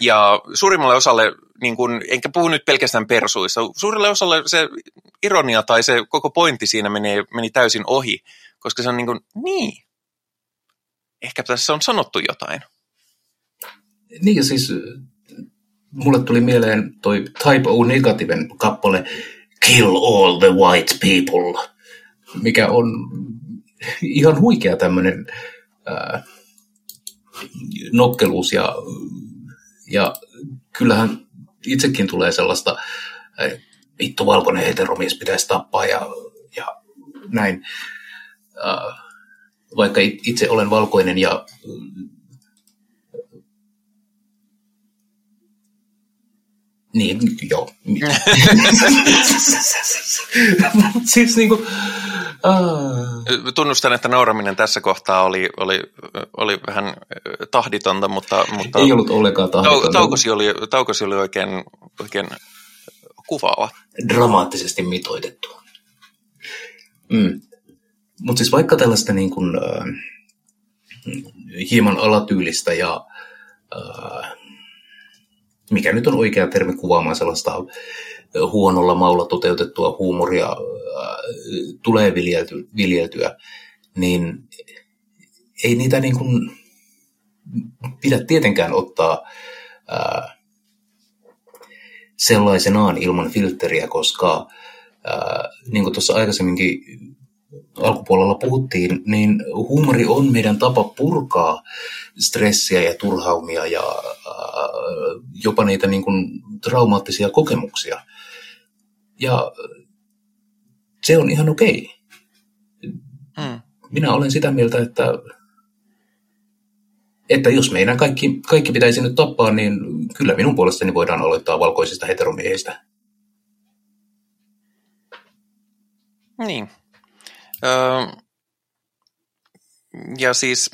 Ja suurimmalle osalle, niin kun, enkä puhu nyt pelkästään persuissa, suurelle osalle se ironia tai se koko pointti siinä meni, meni täysin ohi, koska se on niin kuin, niin, ehkä tässä on sanottu jotain. Niin siis mulle tuli mieleen toi Type O negativen kappale Kill all the white people, mikä on ihan huikea tämmöinen äh, nokkeluus ja, ja kyllähän itsekin tulee sellaista, äh, vittu valkoinen heteromies pitäisi tappaa ja, ja näin. Äh, vaikka itse olen valkoinen ja Niin, joo. siis niin kuin, uh... Tunnustan, että nauraminen tässä kohtaa oli, oli, oli vähän tahditonta, mutta... mutta Ei ollut ollenkaan tahditonta. Taukosi oli, taukosi oli oikein, oikein kuvaava. Dramaattisesti mitoitettu. Mm. Mutta siis vaikka tällaista niin kuin, äh, hieman alatyylistä ja äh, mikä nyt on oikea termi kuvaamaan sellaista huonolla maulla toteutettua huumoria tulee viljelty, viljeltyä, niin ei niitä niin kuin pidä tietenkään ottaa ää, äh, sellaisenaan ilman filtteriä, koska ää, niin kuin tuossa aikaisemminkin alkupuolella puhuttiin, niin huumori on meidän tapa purkaa stressiä ja turhaumia ja äh, jopa niitä niin kuin traumaattisia kokemuksia. Ja se on ihan okei. Hmm. Minä olen sitä mieltä, että, että jos meidän kaikki, kaikki pitäisi nyt tappaa, niin kyllä minun puolestani voidaan aloittaa valkoisista heteromiehistä. Niin, Öö, ja siis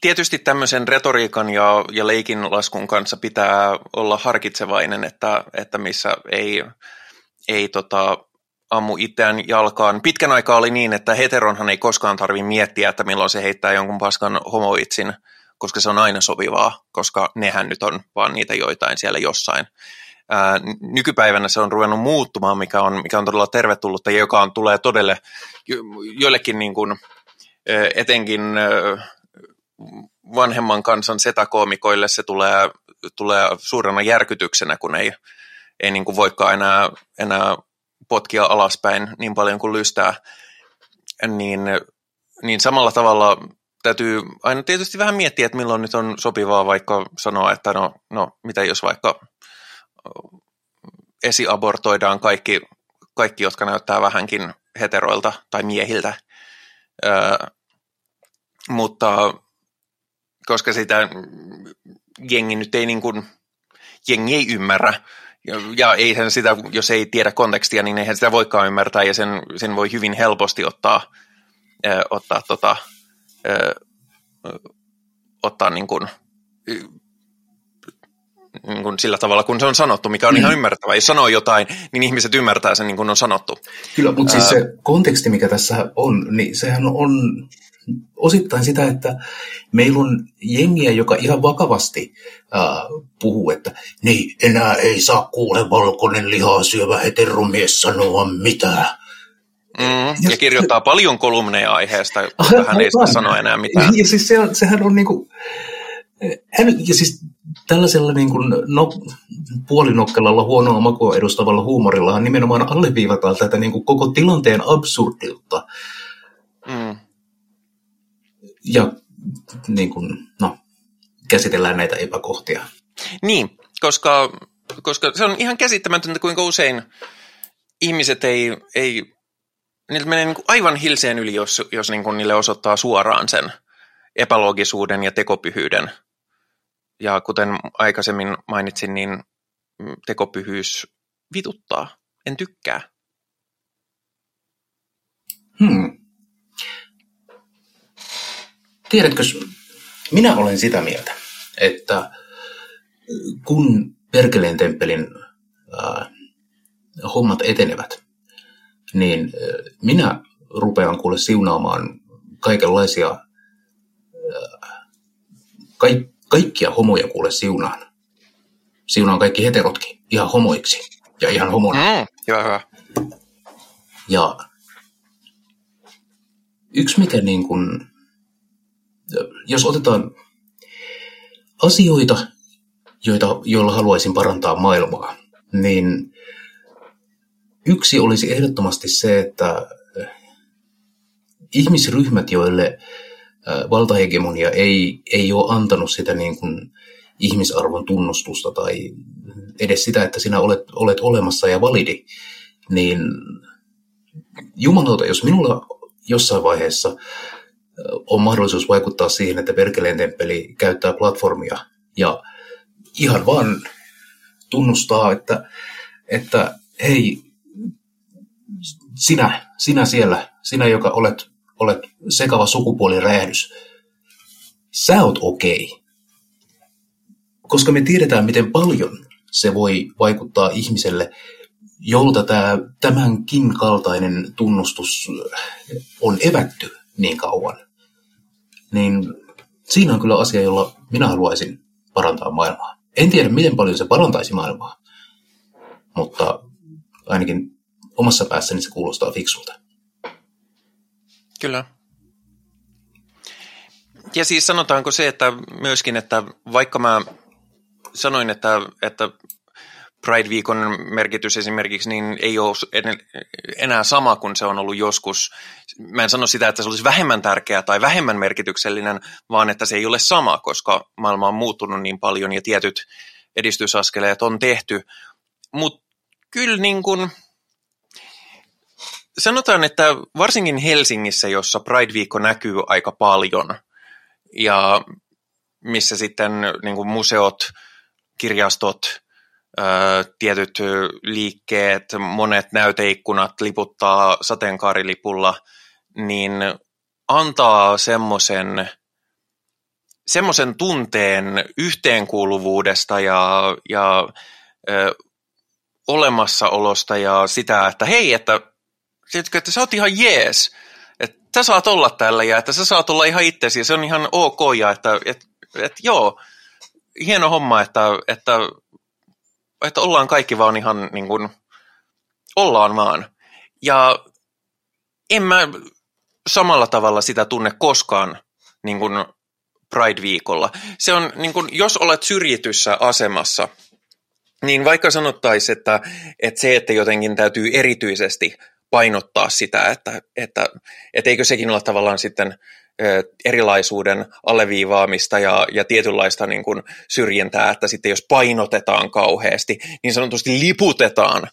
tietysti tämmöisen retoriikan ja, ja leikin laskun kanssa pitää olla harkitsevainen, että, että missä ei, ei tota, ammu itseään jalkaan. Pitkän aikaa oli niin, että heteronhan ei koskaan tarvitse miettiä, että milloin se heittää jonkun paskan homoitsin, koska se on aina sopivaa, koska nehän nyt on vaan niitä joitain siellä jossain ää, nykypäivänä se on ruvennut muuttumaan, mikä on, mikä on todella tervetullutta ja joka on, tulee todelle joillekin niin kuin, etenkin vanhemman kansan setakoomikoille se tulee, tulee suurena järkytyksenä, kun ei, ei niin kuin voikaan enää, enää potkia alaspäin niin paljon kuin lystää, niin, niin samalla tavalla täytyy aina tietysti vähän miettiä, että milloin nyt on sopivaa vaikka sanoa, että no, no mitä jos vaikka esiabortoidaan kaikki, kaikki, jotka näyttää vähänkin heteroilta tai miehiltä. Öö, mutta koska sitä jengi nyt ei niin kuin, jengi ei ymmärrä, ja, ja eihän sitä, jos ei tiedä kontekstia, niin eihän sitä voikaan ymmärtää, ja sen, sen voi hyvin helposti ottaa, ö, ottaa, tota, ö, ottaa niin kuin, niin kuin sillä tavalla, kun se on sanottu, mikä on mm. ihan ymmärrettävä. Jos sanoo jotain, niin ihmiset ymmärtää sen niin kuin on sanottu. Kyllä, mutta siis se konteksti, mikä tässä on, niin sehän on osittain sitä, että meillä on jengiä, joka ihan vakavasti äh, puhuu, että niin, enää ei saa kuule valkoinen lihaa syövä heteromies sanoa mitään. Mm, ja, ja kirjoittaa paljon kolumneja aiheesta, mutta hän ei saa sanoa enää mitään. Ja siis se, sehän on niinku, hän, ja siis tällaisella niin kuin no, puolinokkelalla huonoa makua edustavalla huumorillahan nimenomaan alleviivataan tätä niin kuin koko tilanteen absurdilta. Mm. Ja niin kuin, no, käsitellään näitä epäkohtia. Niin, koska, koska se on ihan käsittämätöntä, kuinka usein ihmiset ei, ei niiltä menee niin kuin aivan hilseen yli, jos, jos niin kuin niille osoittaa suoraan sen epäloogisuuden ja tekopyhyyden – ja kuten aikaisemmin mainitsin, niin tekopyhyys vituttaa. En tykkää. Hmm. Tiedätkö, minä olen sitä mieltä, että kun Perkeleen temppelin äh, hommat etenevät, niin äh, minä rupean kuule siunaamaan kaikenlaisia, äh, ka- kaikkia homoja kuule siunaan. Siunaan kaikki heterotkin ihan homoiksi ja ihan homona. Mm, hyvä, hyvä. Ja yksi mikä niin kuin, jos otetaan asioita, joita, joilla haluaisin parantaa maailmaa, niin yksi olisi ehdottomasti se, että ihmisryhmät, joille valtahegemonia ei, ei ole antanut sitä niin kuin ihmisarvon tunnustusta tai edes sitä, että sinä olet, olet olemassa ja validi, niin jumalauta, jos minulla jossain vaiheessa on mahdollisuus vaikuttaa siihen, että Perkeleen temppeli käyttää platformia ja ihan vaan tunnustaa, että, että hei, sinä, sinä siellä, sinä, joka olet, olet sekava sukupuoliräjähdys, sä oot okei. Okay. Koska me tiedetään, miten paljon se voi vaikuttaa ihmiselle, jolta tämä, tämänkin kaltainen tunnustus on evätty niin kauan. Niin siinä on kyllä asia, jolla minä haluaisin parantaa maailmaa. En tiedä, miten paljon se parantaisi maailmaa, mutta ainakin omassa päässäni se kuulostaa fiksulta. Kyllä. Ja siis sanotaanko se, että myöskin, että vaikka mä sanoin, että, että Pride-viikon merkitys esimerkiksi niin ei ole enää sama kuin se on ollut joskus. Mä en sano sitä, että se olisi vähemmän tärkeä tai vähemmän merkityksellinen, vaan että se ei ole sama, koska maailma on muuttunut niin paljon ja tietyt edistysaskeleet on tehty. Mutta kyllä niin kuin, sanotaan, että varsinkin Helsingissä, jossa Pride-viikko näkyy aika paljon ja missä sitten niin kuin museot, kirjastot, tietyt liikkeet, monet näyteikkunat liputtaa sateenkaarilipulla, niin antaa semmoisen semmoisen tunteen yhteenkuuluvuudesta ja, ja ö, olemassaolosta ja sitä, että hei, että, että sä oot ihan jees, että sä saat olla täällä ja että sä saat olla ihan itsesi ja se on ihan ok ja että et, et, joo, hieno homma, että, että että ollaan kaikki vaan ihan niin kuin, ollaan vaan. Ja en mä samalla tavalla sitä tunne koskaan niin kuin Pride-viikolla. Se on, niin kuin, jos olet syrjityssä asemassa, niin vaikka sanottaisiin, että, että se, että jotenkin täytyy erityisesti painottaa sitä, että, että, että eikö sekin ole tavallaan sitten erilaisuuden alleviivaamista ja, ja tietynlaista niin kuin syrjintää, että sitten jos painotetaan kauheasti, niin sanotusti liputetaan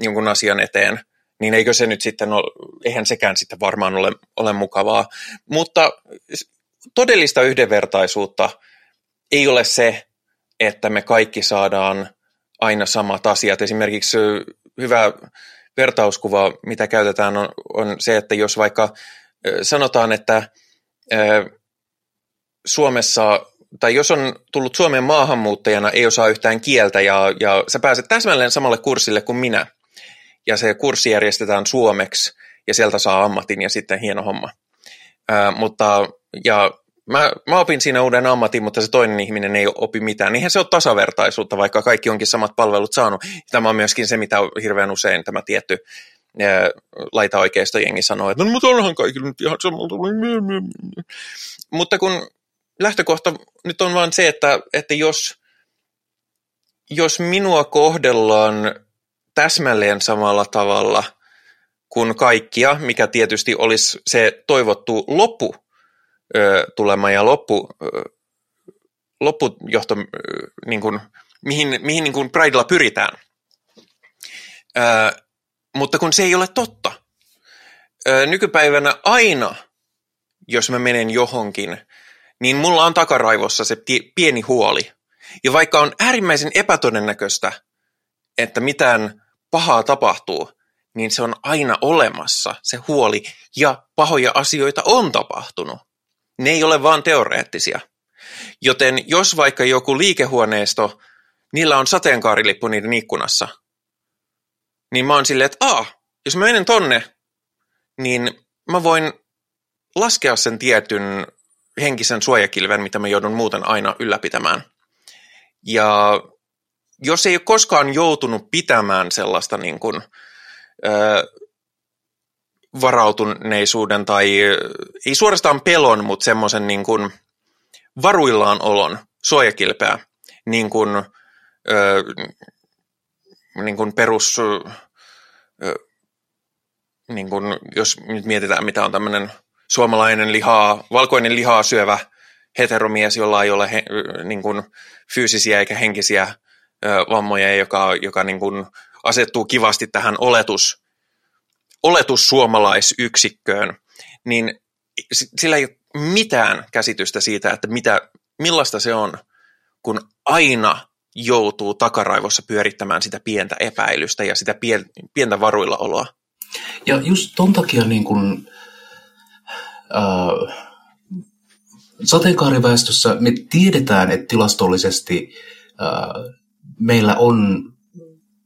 jonkun asian eteen, niin eikö se nyt sitten ole, eihän sekään sitten varmaan ole, ole mukavaa. Mutta todellista yhdenvertaisuutta ei ole se, että me kaikki saadaan aina samat asiat. Esimerkiksi hyvä vertauskuva, mitä käytetään, on, on se, että jos vaikka sanotaan, että Suomessa, tai jos on tullut Suomeen maahanmuuttajana, ei osaa yhtään kieltä ja, ja sä pääset täsmälleen samalle kurssille kuin minä, ja se kurssi järjestetään suomeksi, ja sieltä saa ammatin ja sitten hieno homma. Ää, mutta, ja mä, mä opin siinä uuden ammatin, mutta se toinen ihminen ei opi mitään. Niinhän se on tasavertaisuutta, vaikka kaikki onkin samat palvelut saanut. Tämä on myöskin se, mitä hirveän usein tämä tietty laita jengi sanoo, että no mutta onhan kaikille nyt ihan samalta. Mutta kun lähtökohta nyt on vaan se, että, että jos, jos minua kohdellaan täsmälleen samalla tavalla kuin kaikkia, mikä tietysti olisi se toivottu loppu tulema ja loppu, loppujohto, niin kuin, mihin, mihin niin kuin Pridella pyritään mutta kun se ei ole totta. nykypäivänä aina, jos mä menen johonkin, niin mulla on takaraivossa se pieni huoli. Ja vaikka on äärimmäisen epätodennäköistä, että mitään pahaa tapahtuu, niin se on aina olemassa, se huoli, ja pahoja asioita on tapahtunut. Ne ei ole vaan teoreettisia. Joten jos vaikka joku liikehuoneisto niillä on sateenkaarilippu niiden ikkunassa. Niin mä oon silleen, että aah, jos mä menen tonne, niin mä voin laskea sen tietyn henkisen suojakilven, mitä mä joudun muuten aina ylläpitämään. Ja jos ei ole koskaan joutunut pitämään sellaista niin kuin, ö, varautuneisuuden tai ei suorastaan pelon, mutta semmoisen niin kuin varuillaan olon suojakilpeä, niin kuin, ö, niin kuin perus, niin kuin, jos nyt mietitään, mitä on tämmöinen suomalainen lihaa, valkoinen lihaa syövä heteromies, jolla ei ole he, niin kuin, fyysisiä eikä henkisiä vammoja, joka, joka niin kuin, asettuu kivasti tähän oletus, oletussuomalaisyksikköön, niin sillä ei ole mitään käsitystä siitä, että mitä, millaista se on, kun aina joutuu takaraivossa pyörittämään sitä pientä epäilystä ja sitä pientä varuilla oloa. Ja just ton takia niin kun, äh, sateenkaariväestössä me tiedetään, että tilastollisesti äh, meillä on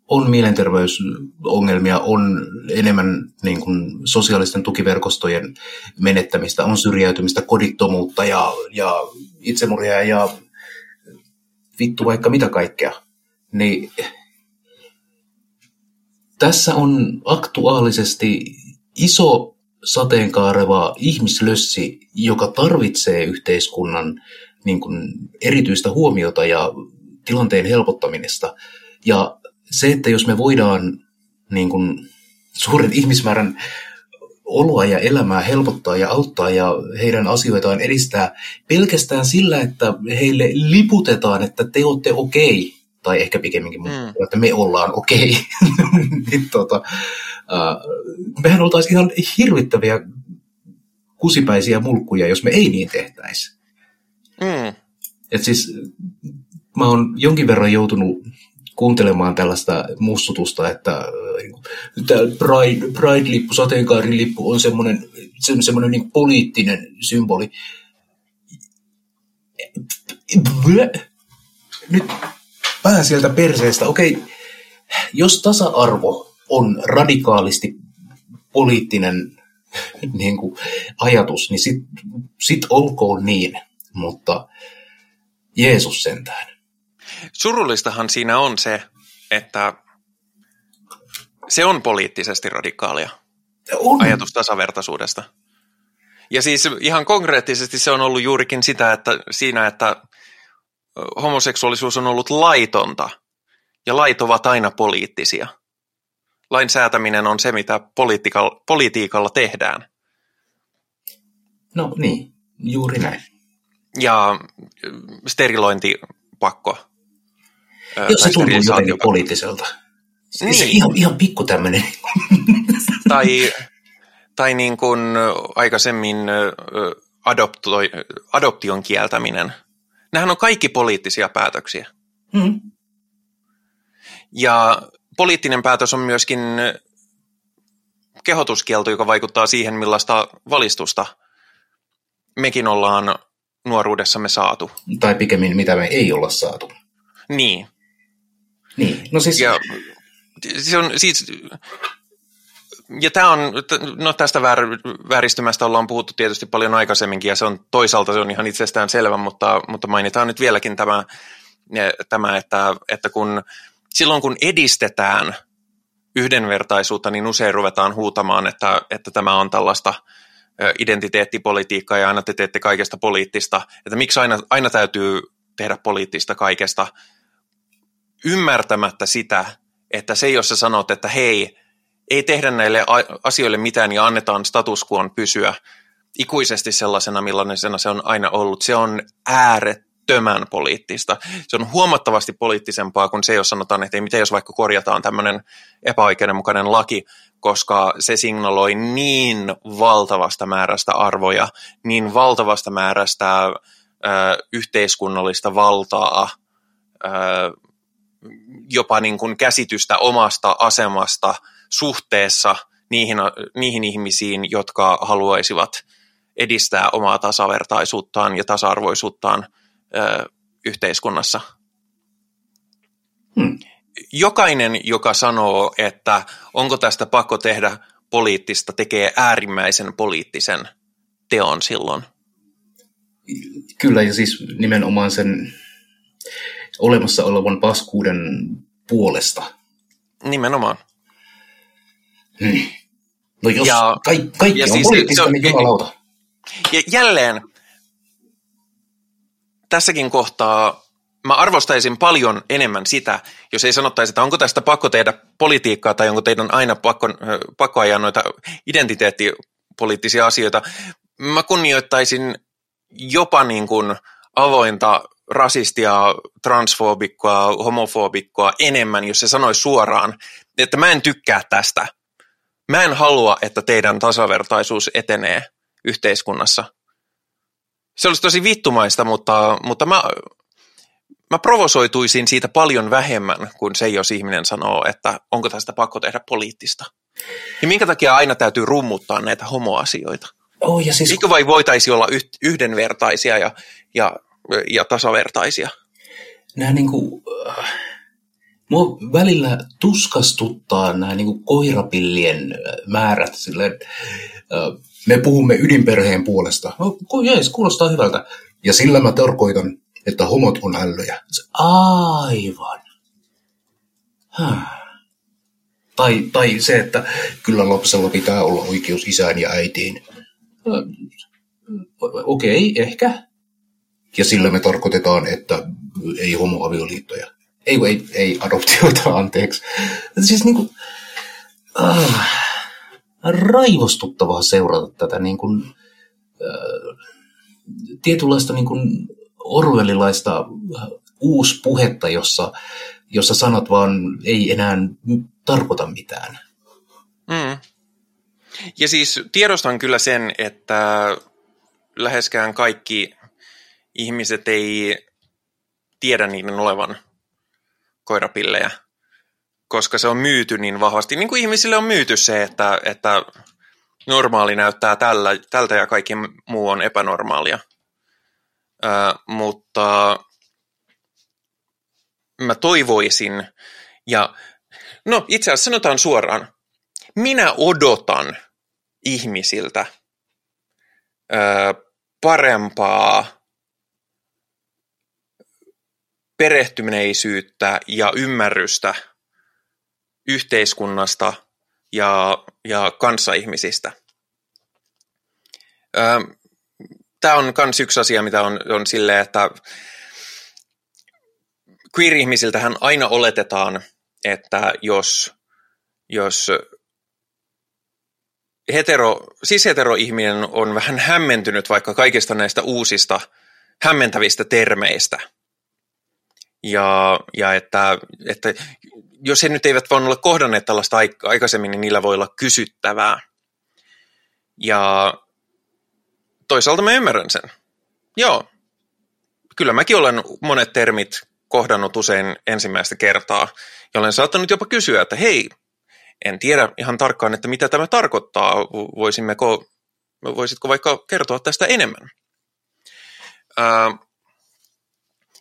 on mielenterveysongelmia, on enemmän niin kuin sosiaalisten tukiverkostojen menettämistä, on syrjäytymistä, kodittomuutta ja, ja itsemurhia ja vittu vaikka mitä kaikkea. Niin tässä on aktuaalisesti iso sateenkaareva ihmislössi, joka tarvitsee yhteiskunnan niin kuin, erityistä huomiota ja tilanteen helpottamista. Ja se, että jos me voidaan niin kuin, suuren ihmismäärän oloa ja elämää helpottaa ja auttaa ja heidän asioitaan edistää pelkästään sillä, että heille liputetaan, että te olette okei, okay, tai ehkä pikemminkin, mm. että me ollaan okei, okay. niin, tota, uh, mehän oltaisiin ihan hirvittäviä kusipäisiä mulkkuja, jos me ei niin tehtäisi. Mm. Et siis mä oon jonkin verran joutunut kuuntelemaan tällaista mussutusta, että äh, tämä Pride, Pride-lippu, sateenkaarilippu on semmoinen, semmoinen niin poliittinen symboli. Nyt pää sieltä perseestä. Okei, jos tasa-arvo on radikaalisti poliittinen niin kuin, ajatus, niin sit, sit olkoon niin, mutta Jeesus sentään Surullistahan siinä on se, että se on poliittisesti radikaalia on. ajatus tasavertaisuudesta. Ja siis ihan konkreettisesti se on ollut juurikin sitä, että siinä, että homoseksuaalisuus on ollut laitonta ja lait ovat aina poliittisia. Lain säätäminen on se, mitä politiikalla, politiikalla tehdään. No niin, juuri näin. Ja sterilointipakko jos se tuntuu jotenkin poliittiselta. Niin. Se ihan, ihan pikku tämmöinen. tai, tai niin kuin aikaisemmin adoptoi, adoption kieltäminen. Nämähän on kaikki poliittisia päätöksiä. Mm. Ja poliittinen päätös on myöskin kehotuskielto, joka vaikuttaa siihen, millaista valistusta mekin ollaan nuoruudessamme saatu. Tai pikemmin, mitä me ei olla saatu. Niin. Niin, no siis... Ja, se on siis, ja tämä on, no tästä väär, vääristymästä ollaan puhuttu tietysti paljon aikaisemminkin, ja se on toisaalta se on ihan itsestään selvä, mutta, mutta mainitaan nyt vieläkin tämä, tämä että, että kun, silloin kun edistetään yhdenvertaisuutta, niin usein ruvetaan huutamaan, että, että tämä on tällaista identiteettipolitiikkaa ja aina te teette kaikesta poliittista, että miksi aina, aina täytyy tehdä poliittista kaikesta, ymmärtämättä sitä, että se, jos sä sanot, että hei, ei tehdä näille asioille mitään ja annetaan status quoon pysyä ikuisesti sellaisena, millainen se on aina ollut, se on äärettömän poliittista. Se on huomattavasti poliittisempaa kuin se, jos sanotaan, että ei mitä jos vaikka korjataan tämmöinen epäoikeudenmukainen laki, koska se signaloi niin valtavasta määrästä arvoja, niin valtavasta määrästä ö, yhteiskunnallista valtaa, ö, jopa niin kuin käsitystä omasta asemasta suhteessa niihin, niihin ihmisiin, jotka haluaisivat edistää omaa tasavertaisuuttaan ja tasa-arvoisuuttaan ö, yhteiskunnassa. jokainen, joka sanoo, että onko tästä pakko tehdä poliittista, tekee äärimmäisen poliittisen teon silloin. Kyllä, ja siis nimenomaan sen olemassa olevan paskuuden puolesta. Nimenomaan. Hmm. No jos ja, kaikki, kaikki on siis, poliittista, se, niin jumalauta. Ja jälleen, tässäkin kohtaa mä arvostaisin paljon enemmän sitä, jos ei sanottaisi, että onko tästä pakko tehdä politiikkaa tai onko teidän aina pakko, pakko ajaa noita identiteettipoliittisia asioita. Mä kunnioittaisin jopa niin kuin avointa rasistia, transfobikkoa, homofobikkoa enemmän, jos se sanoisi suoraan, että mä en tykkää tästä. Mä en halua, että teidän tasavertaisuus etenee yhteiskunnassa. Se olisi tosi vittumaista, mutta, mutta mä, mä provosoituisin siitä paljon vähemmän kuin se, jos ihminen sanoo, että onko tästä pakko tehdä poliittista. Ja minkä takia aina täytyy rummuttaa näitä homoasioita? Oh, ja siis... Eikö vai voitaisiin olla yhdenvertaisia ja, ja, ja tasavertaisia? Nämä niin kuin, äh, mua välillä tuskastuttaa nämä niin kuin koirapillien äh, määrät. Silleen, äh, me puhumme ydinperheen puolesta. No, jees, kuulostaa hyvältä. Ja sillä mä tarkoitan, että homot on ällöjä. Aivan. Häh. Tai, tai se, että kyllä lapsella pitää olla oikeus isään ja äitiin. Okei, okay, ehkä. Ja sillä me tarkoitetaan, että ei homoavioliittoja. Ei, ei, ei adoptioita, anteeksi. Siis niinku, äh, raivostuttavaa seurata tätä niin kuin, äh, tietynlaista niin kuin orwellilaista äh, uuspuhetta, jossa, jossa sanat vaan ei enää tarkoita mitään. Mm. Ja siis tiedostan kyllä sen, että läheskään kaikki ihmiset ei tiedä niiden olevan koirapillejä, koska se on myyty niin vahvasti. Niin kuin ihmisille on myyty se, että, että normaali näyttää tällä, tältä ja kaikki muu on epänormaalia. Ö, mutta mä toivoisin, ja no itse asiassa sanotaan suoraan, minä odotan ihmisiltä ö, parempaa perehtyneisyyttä ja ymmärrystä yhteiskunnasta ja, ja kanssaihmisistä. Tämä on myös yksi asia, mitä on, on silleen, että queer-ihmisiltähän aina oletetaan, että jos, jos hetero, cis-hetero-ihminen on vähän hämmentynyt vaikka kaikista näistä uusista hämmentävistä termeistä. Ja, ja että, että jos he nyt eivät vaan ole kohdanneet tällaista aikaisemmin, niin niillä voi olla kysyttävää. Ja toisaalta mä ymmärrän sen. Joo, kyllä mäkin olen monet termit kohdannut usein ensimmäistä kertaa, olen saattanut jopa kysyä, että hei, en tiedä ihan tarkkaan, että mitä tämä tarkoittaa. Voisimmeko, voisitko vaikka kertoa tästä enemmän? Ää,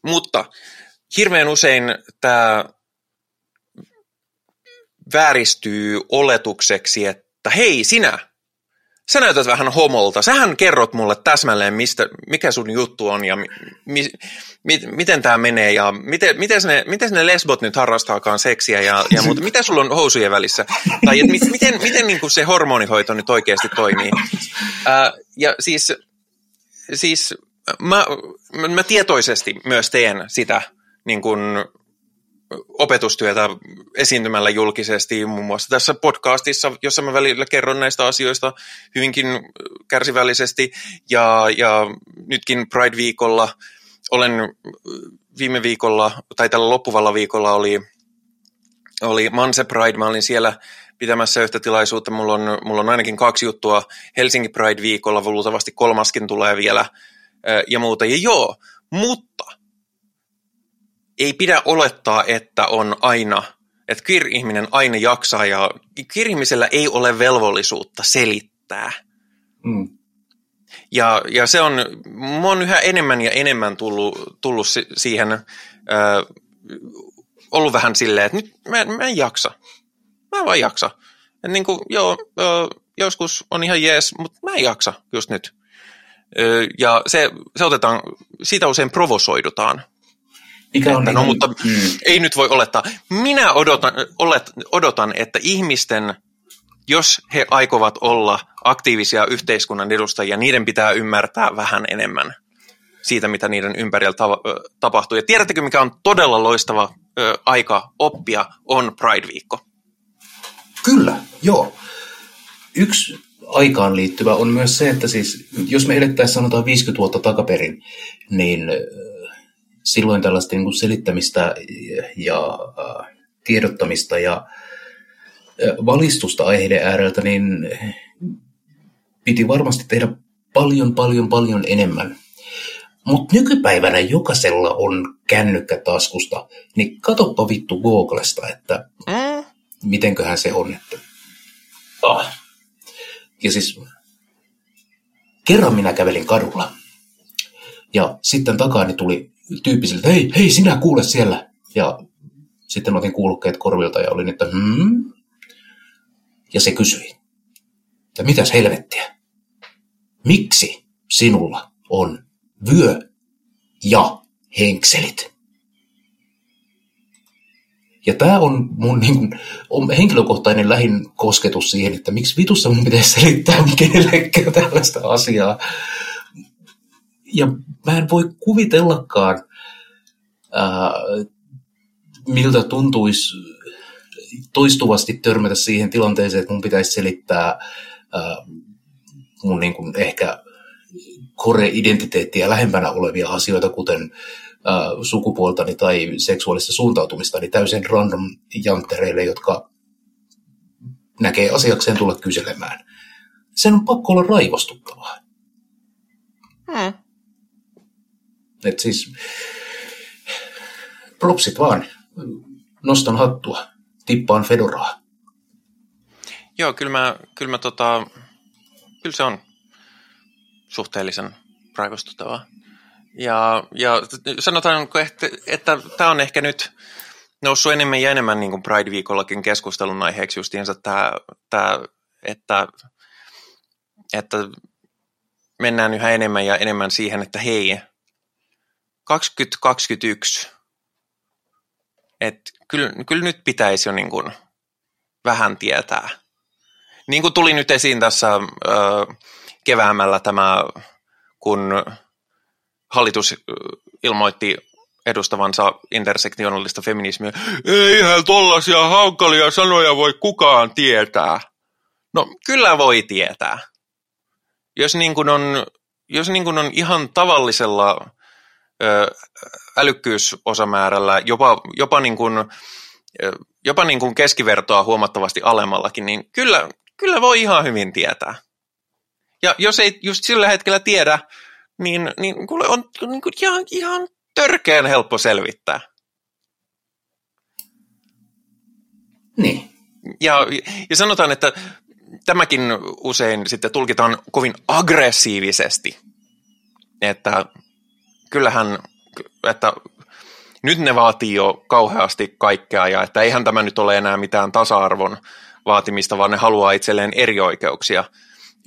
mutta hirveän usein tämä vääristyy oletukseksi, että hei sinä, sä näytät vähän homolta, sähän kerrot mulle täsmälleen, mistä, mikä sun juttu on ja mi, mi, mi, miten tämä menee ja miten, miten, ne, miten ne lesbot nyt harrastaakaan seksiä ja, ja muuta, mitä sulla on housujen välissä? Tai et, miten, miten, miten niin kuin se hormonihoito nyt oikeasti toimii. Ää, ja siis, siis mä, mä tietoisesti myös teen sitä niin kuin opetustyötä esiintymällä julkisesti, muun muassa tässä podcastissa, jossa mä välillä kerron näistä asioista hyvinkin kärsivällisesti, ja, ja nytkin Pride-viikolla olen viime viikolla, tai tällä loppuvalla viikolla oli, oli Manse Pride, mä olin siellä pitämässä yhtä tilaisuutta, mulla on, mulla on ainakin kaksi juttua. Helsinki Pride-viikolla, luultavasti kolmaskin tulee vielä, ja muuta, ja joo, mutta ei pidä olettaa, että on aina, että queer-ihminen aina jaksaa ja queer-ihmisellä ei ole velvollisuutta selittää. Mm. Ja, ja se on, mä on yhä enemmän ja enemmän tullut, tullut siihen ö, ollut vähän silleen, että nyt mä, mä en jaksa. Mä en vaan jaksa. Et niin kuin, joo, joskus on ihan jees, mutta mä en jaksa just nyt. Ja se, se otetaan, siitä usein provosoidutaan. Mikä on että, no, niin, mutta mm. ei nyt voi olettaa. Minä odotan, olet, odotan, että ihmisten, jos he aikovat olla aktiivisia yhteiskunnan edustajia, niiden pitää ymmärtää vähän enemmän siitä, mitä niiden ympärillä ta- tapahtuu. Ja tiedättekö, mikä on todella loistava ö, aika oppia, on Pride-viikko. Kyllä, joo. Yksi aikaan liittyvä on myös se, että siis, jos me elettäisiin sanotaan 50 vuotta takaperin, niin silloin tällaista niin kuin selittämistä ja äh, tiedottamista ja äh, valistusta aiheiden ääreltä, niin piti varmasti tehdä paljon, paljon, paljon enemmän. Mutta nykypäivänä jokaisella on kännykkä taskusta, niin katoppa vittu Googlesta, että mm. mitenköhän se on. Että... Ah. Ja siis kerran minä kävelin kadulla ja sitten takaani tuli tyyppisiltä, hei, hei sinä kuule siellä. Ja sitten otin kuulokkeet korvilta ja olin, että hmm? Ja se kysyi, että mitäs helvettiä? Miksi sinulla on vyö ja henkselit? Ja tämä on mun niin kuin, on henkilökohtainen lähin kosketus siihen, että miksi vitussa mun pitäisi selittää kenellekään tällaista asiaa ja mä en voi kuvitellakaan, ää, miltä tuntuisi toistuvasti törmätä siihen tilanteeseen, että mun pitäisi selittää ää, mun niin kuin ehkä kore-identiteettiä lähempänä olevia asioita, kuten ää, sukupuoltani tai seksuaalista suuntautumistani täysin random janttereille, jotka näkee asiakseen tulla kyselemään. Sen on pakko olla raivostuttavaa. Hmm. Et siis propsit vaan. Nostan hattua. Tippaan fedoraa. Joo, kyllä mä, kyllä mä tota, kyllä se on suhteellisen raivostuttavaa. Ja, ja sanotaan, että, että tämä on ehkä nyt noussut enemmän ja enemmän niin kuin Pride-viikollakin keskustelun aiheeksi justiinsa tämä, tämä että, että mennään yhä enemmän ja enemmän siihen, että hei, 2021, että kyllä, kyllä nyt pitäisi jo niin kuin vähän tietää. Niin kuin tuli nyt esiin tässä ö, keväämällä tämä, kun hallitus ilmoitti edustavansa intersektionaalista feminismiä. Eihän tollaisia hankalia sanoja voi kukaan tietää. No kyllä voi tietää. Jos niin kuin on, jos niin kuin on ihan tavallisella älykkyysosamäärällä, jopa, jopa, niin kuin, jopa niin kuin keskivertoa huomattavasti alemmallakin, niin kyllä, kyllä voi ihan hyvin tietää. Ja jos ei just sillä hetkellä tiedä, niin, niin kuule on niin kuin ihan, ihan törkeän helppo selvittää. Niin. Ja, ja sanotaan, että tämäkin usein sitten tulkitaan kovin aggressiivisesti, että kyllähän, että nyt ne vaatii jo kauheasti kaikkea ja että eihän tämä nyt ole enää mitään tasa-arvon vaatimista, vaan ne haluaa itselleen eri oikeuksia.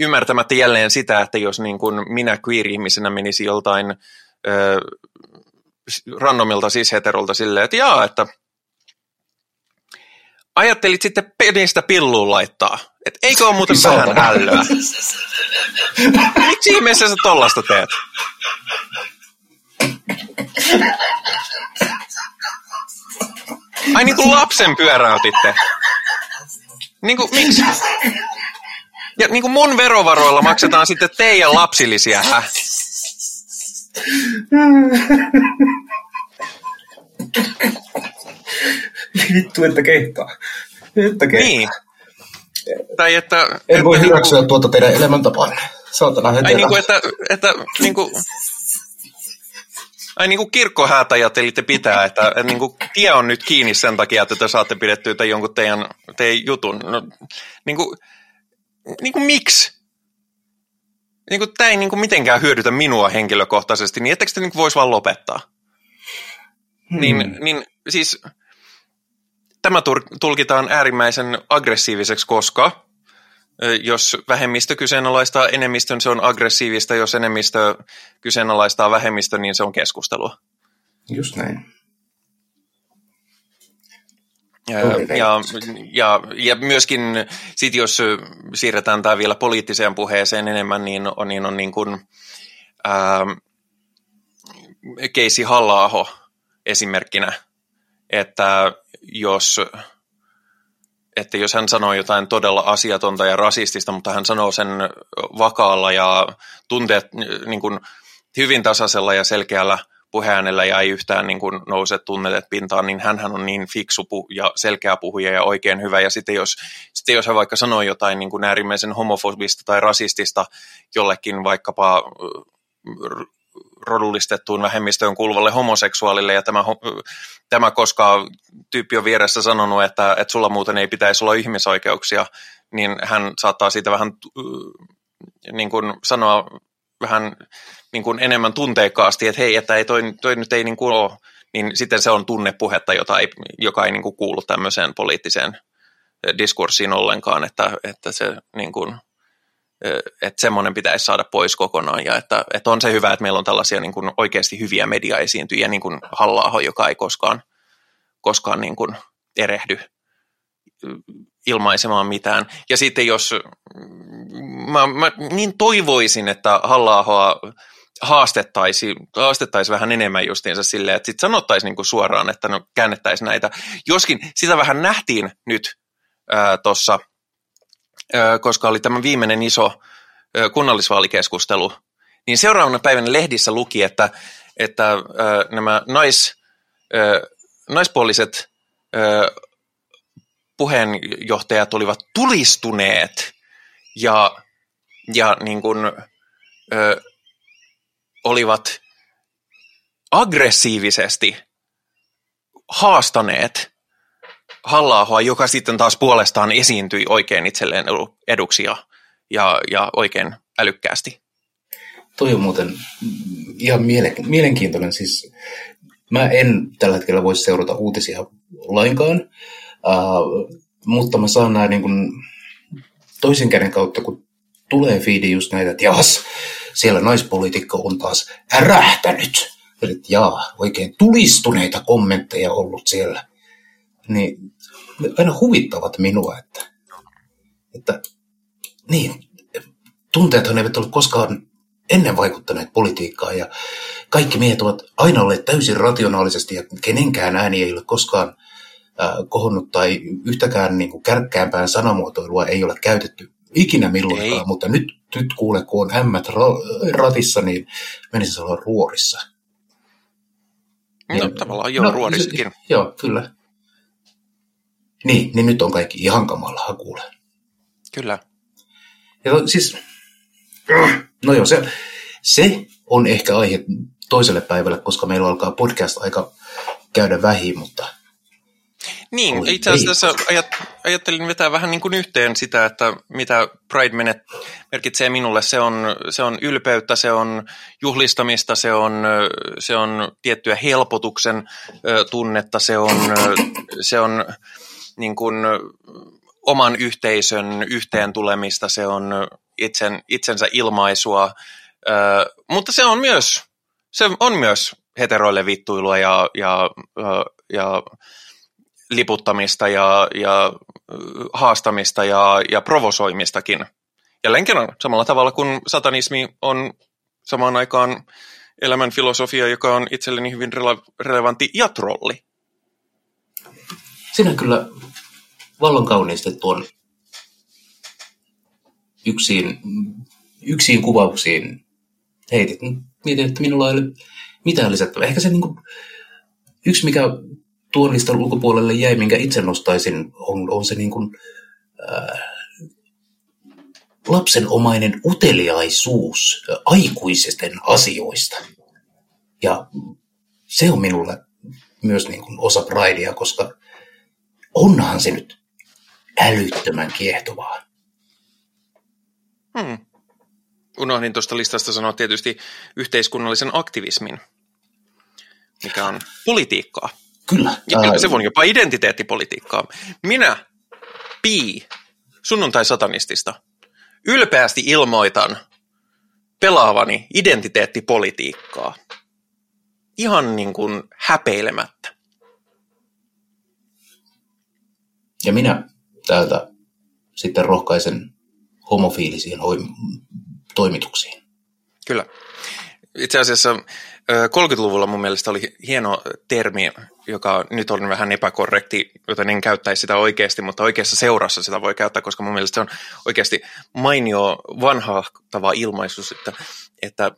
Ymmärtämättä jälleen sitä, että jos niin kuin minä queer-ihmisenä menisi joltain ö, randomilta cis-heterolta silleen, että jaa, että ajattelit sitten penistä pilluun laittaa. Että eikö ole muuten vähän älyä? Miksi ihmeessä sä tollasta teet? Ai niin kuin lapsen pyöräytitte. Niin kuin, miksi? Ja niin kuin mun verovaroilla maksetaan sitten teidän lapsillisia, hä? Vittu, että kehtaa. Että kehtaa. Niin. Tai että... En että, voi hyväksyä niin tuota teidän elämäntapaanne. Saatana Ai niin kuin, että, että niin kuin, Ai niin kuin kirkkohäät ajattelitte pitää, että, että niin kuin tie on nyt kiinni sen takia, että te saatte pidettyä tai jonkun teidän, teidän jutun. No, niin kuin, niin kuin miksi? Niin kuin, tämä ei niin kuin mitenkään hyödytä minua henkilökohtaisesti, niin ettekö te niin voisi vaan lopettaa? Hmm. Niin, niin siis tämä tulkitaan äärimmäisen aggressiiviseksi, koska jos vähemmistö kyseenalaistaa enemmistön, se on aggressiivista. Jos enemmistö kyseenalaistaa vähemmistön, niin se on keskustelua. Just näin. Ja, ja, ja, ja myöskin sit jos siirretään tämä vielä poliittiseen puheeseen enemmän, niin on niin, on niin kuin, ää, Keisi halla esimerkkinä, että jos, että jos hän sanoo jotain todella asiatonta ja rasistista, mutta hän sanoo sen vakaalla ja tunteet niin kuin hyvin tasaisella ja selkeällä puheäänellä ja ei yhtään niin kuin nouse tunnetet pintaan, niin hän on niin fiksu ja selkeä puhuja ja oikein hyvä. Ja sitten jos, sitten jos hän vaikka sanoo jotain niin kuin äärimmäisen homofobista tai rasistista jollekin vaikkapa rodullistettuun vähemmistöön kuuluvalle homoseksuaalille, ja tämä, tämä koska tyyppi on vieressä sanonut, että, että sulla muuten ei pitäisi olla ihmisoikeuksia, niin hän saattaa siitä vähän niin kuin sanoa vähän niin kuin enemmän tunteikkaasti, että hei, että ei toi, toi nyt ei niin kuin ole, niin sitten se on tunnepuhetta, jota ei, joka ei niin kuin kuulu tämmöiseen poliittiseen diskurssiin ollenkaan, että, että se niin kuin, että semmoinen pitäisi saada pois kokonaan ja että, että on se hyvä, että meillä on tällaisia niin kuin oikeasti hyviä mediaesiintyjiä, niin kuin halla joka ei koskaan, koskaan niin kuin erehdy ilmaisemaan mitään. Ja sitten jos, mä, mä niin toivoisin, että halla haastettaisiin haastettaisi vähän enemmän justiinsa silleen, että sitten sanottaisiin niin suoraan, että no käännettäisiin näitä. Joskin sitä vähän nähtiin nyt tuossa koska oli tämä viimeinen iso kunnallisvaalikeskustelu, niin seuraavana päivänä lehdissä luki, että, että nämä nais, naispuoliset puheenjohtajat olivat tulistuneet ja, ja niin kuin, ö, olivat aggressiivisesti haastaneet halla joka sitten taas puolestaan esiintyi oikein itselleen eduksi ja, ja, ja oikein älykkäästi. Toi on muuten ihan mielenkiintoinen. Siis mä en tällä hetkellä voi seurata uutisia lainkaan, uh, mutta mä saan näin niin toisen käden kautta, kun tulee fiidi just näitä, että jas, siellä naispolitiikka on taas ärähtänyt. Eli jaa, oikein tulistuneita kommentteja ollut siellä niin aina huvittavat minua, että, että niin, tunteethan eivät ole koskaan ennen vaikuttaneet politiikkaan ja kaikki miehet ovat aina olleet täysin rationaalisesti ja kenenkään ääni ei ole koskaan äh, kohonnut tai yhtäkään niin kuin kärkkäämpään sanamuotoilua ei ole käytetty ikinä milloinkaan, ei. mutta nyt, nyt kuule, kun on ämmät ra- ratissa, niin menisi olla ruorissa. No, niin, tavallaan joo, no, ruorissakin. Joo, kyllä. Niin, niin nyt on kaikki ihan kamalaa kuule. Kyllä. Ja siis, no joo, se, se on ehkä aihe toiselle päivälle, koska meillä alkaa podcast-aika käydä vähin, mutta... Niin, Oi, itse asiassa ajat, ajattelin vetää vähän niin kuin yhteen sitä, että mitä Pride merkitsee minulle. Se on, se on ylpeyttä, se on juhlistamista, se on, se on tiettyä helpotuksen tunnetta, se on, se on niin kuin oman yhteisön yhteen tulemista, se on itsen, itsensä ilmaisua, ö, mutta se on myös, se on myös heteroille vittuilua ja, ja, ja liputtamista ja, ja haastamista ja, ja provosoimistakin. Jälleen kerran samalla tavalla kuin satanismi on samaan aikaan elämän filosofia, joka on itselleni hyvin rele- relevantti ja trolli. Sinä kyllä vallan kauniisti tuon yksin, yksin kuvauksiin heitit. Mietin, että minulla ei ole mitään lisättävää. Ehkä se niin kuin, yksi, mikä tuon listan ulkopuolelle jäi, minkä itse nostaisin, on, on se niin kuin, äh, lapsenomainen uteliaisuus aikuisisten asioista. Ja se on minulle myös niin kuin osa Pridea, koska onhan se nyt älyttömän kiehtovaa. Hmm. Unohdin tuosta listasta sanoa tietysti yhteiskunnallisen aktivismin, mikä on politiikkaa. Kyllä. Ja ää, se on jopa identiteettipolitiikkaa. Minä, Pi, sunnuntai-satanistista, ylpeästi ilmoitan pelaavani identiteettipolitiikkaa. Ihan niin kuin häpeilemättä. Ja minä täältä sitten rohkaisen homofiilisiin toimituksiin. Kyllä. Itse asiassa ö, 30-luvulla mun mielestä oli hieno termi, joka nyt on vähän epäkorrekti, joten en käyttäisi sitä oikeasti, mutta oikeassa seurassa sitä voi käyttää, koska mun mielestä se on oikeasti mainio vanhahtava ilmaisus, että, että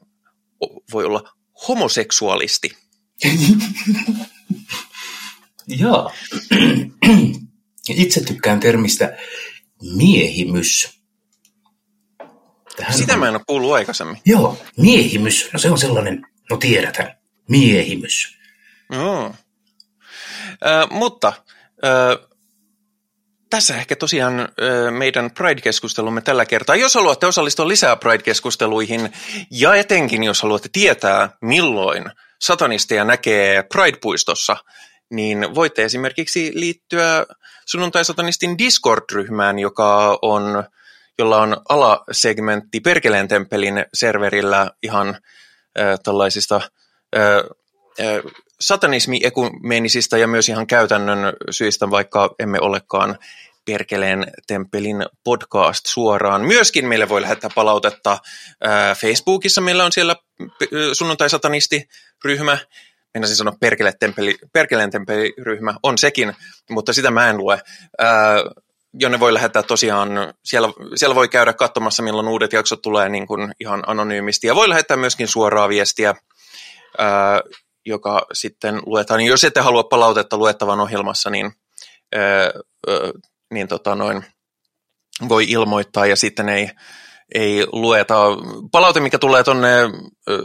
voi olla homoseksuaalisti. Joo. Itse tykkään termistä miehimys. Tähän Sitä on- mä en ole kuullut aikaisemmin. Joo, miehimys. No se on sellainen, no tiedäthän, miehimys. Joo. Ö, mutta ö, tässä ehkä tosiaan meidän Pride-keskustelumme tällä kertaa. Jos haluatte osallistua lisää Pride-keskusteluihin ja etenkin jos haluatte tietää, milloin satanisteja näkee Pride-puistossa, niin voitte esimerkiksi liittyä sunnuntai-satanistin Discord-ryhmään, joka on, jolla on alasegmentti Perkeleen temppelin serverillä ihan äh, tällaisista äh, äh, satanismi-ekumenisista ja myös ihan käytännön syistä, vaikka emme olekaan Perkeleen temppelin podcast suoraan. Myöskin meille voi lähettää palautetta ää, Facebookissa. Meillä on siellä p- sunnuntai-satanisti-ryhmä. Meinasin sanoa Perkele temppeli, Perkeleen temppeliryhmä. On sekin, mutta sitä mä en lue. Ää, jonne voi lähettää tosiaan, siellä, siellä voi käydä katsomassa, milloin uudet jaksot tulee niin kuin ihan anonyymisti. Ja voi lähettää myöskin suoraa viestiä, ää, joka sitten luetaan. Jos ette halua palautetta luettavan ohjelmassa, niin, ää, ää, niin tota noin, voi ilmoittaa ja sitten ei, ei lueta. Palaute, mikä tulee tuonne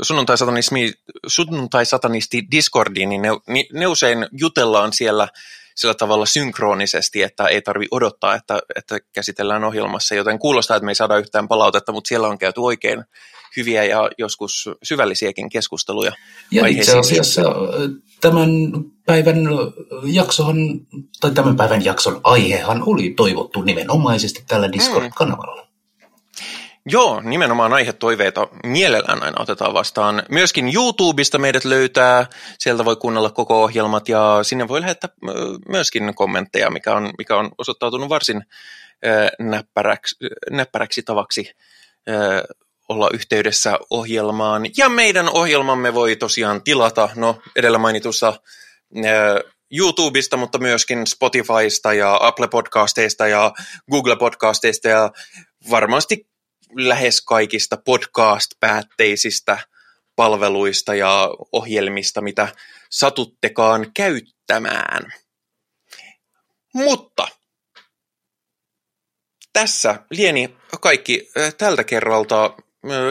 sunnuntai-satanismi, sunnuntai-satanisti Discordiin, niin ne, ne usein jutellaan siellä sillä tavalla synkronisesti, että ei tarvi odottaa, että, että käsitellään ohjelmassa, joten kuulostaa, että me ei saada yhtään palautetta, mutta siellä on käyty oikein hyviä ja joskus syvällisiäkin keskusteluja. Ja itse asiassa tämän päivän jaksohan, tai tämän päivän jakson aihehan oli toivottu nimenomaisesti tällä Discord-kanavalla. Joo, nimenomaan aihetoiveita mielellään aina otetaan vastaan. Myöskin YouTubesta meidät löytää, sieltä voi kuunnella koko ohjelmat ja sinne voi lähettää myöskin kommentteja, mikä on, mikä on osoittautunut varsin näppäräksi, näppäräksi tavaksi olla yhteydessä ohjelmaan. Ja meidän ohjelmamme voi tosiaan tilata, no edellä mainitussa YouTubesta, mutta myöskin Spotifysta ja Apple Podcasteista ja Google Podcasteista ja varmasti lähes kaikista podcast-päätteisistä palveluista ja ohjelmista, mitä satuttekaan käyttämään. Mutta tässä lieni kaikki tältä kerralta.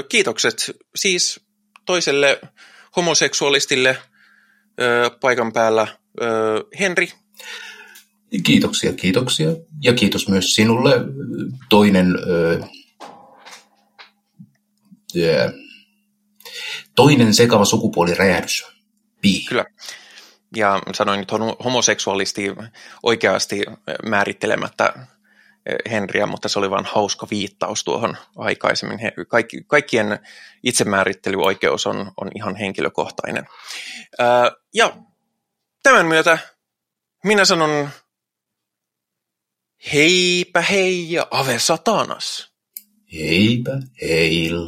Kiitokset siis toiselle homoseksualistille äh, paikan päällä. Henri, Kiitoksia, kiitoksia. Ja kiitos myös sinulle. Toinen, toinen sekava sukupuoliräjähdys. Pi. Kyllä. Ja sanoin nyt homo- homoseksuaalisti oikeasti määrittelemättä Henriä, mutta se oli vain hauska viittaus tuohon aikaisemmin. He, kaikki, kaikkien itsemäärittelyoikeus on, on ihan henkilökohtainen. Ja tämän myötä minä sanon heipä hei ja ave satanas. Heipä heil.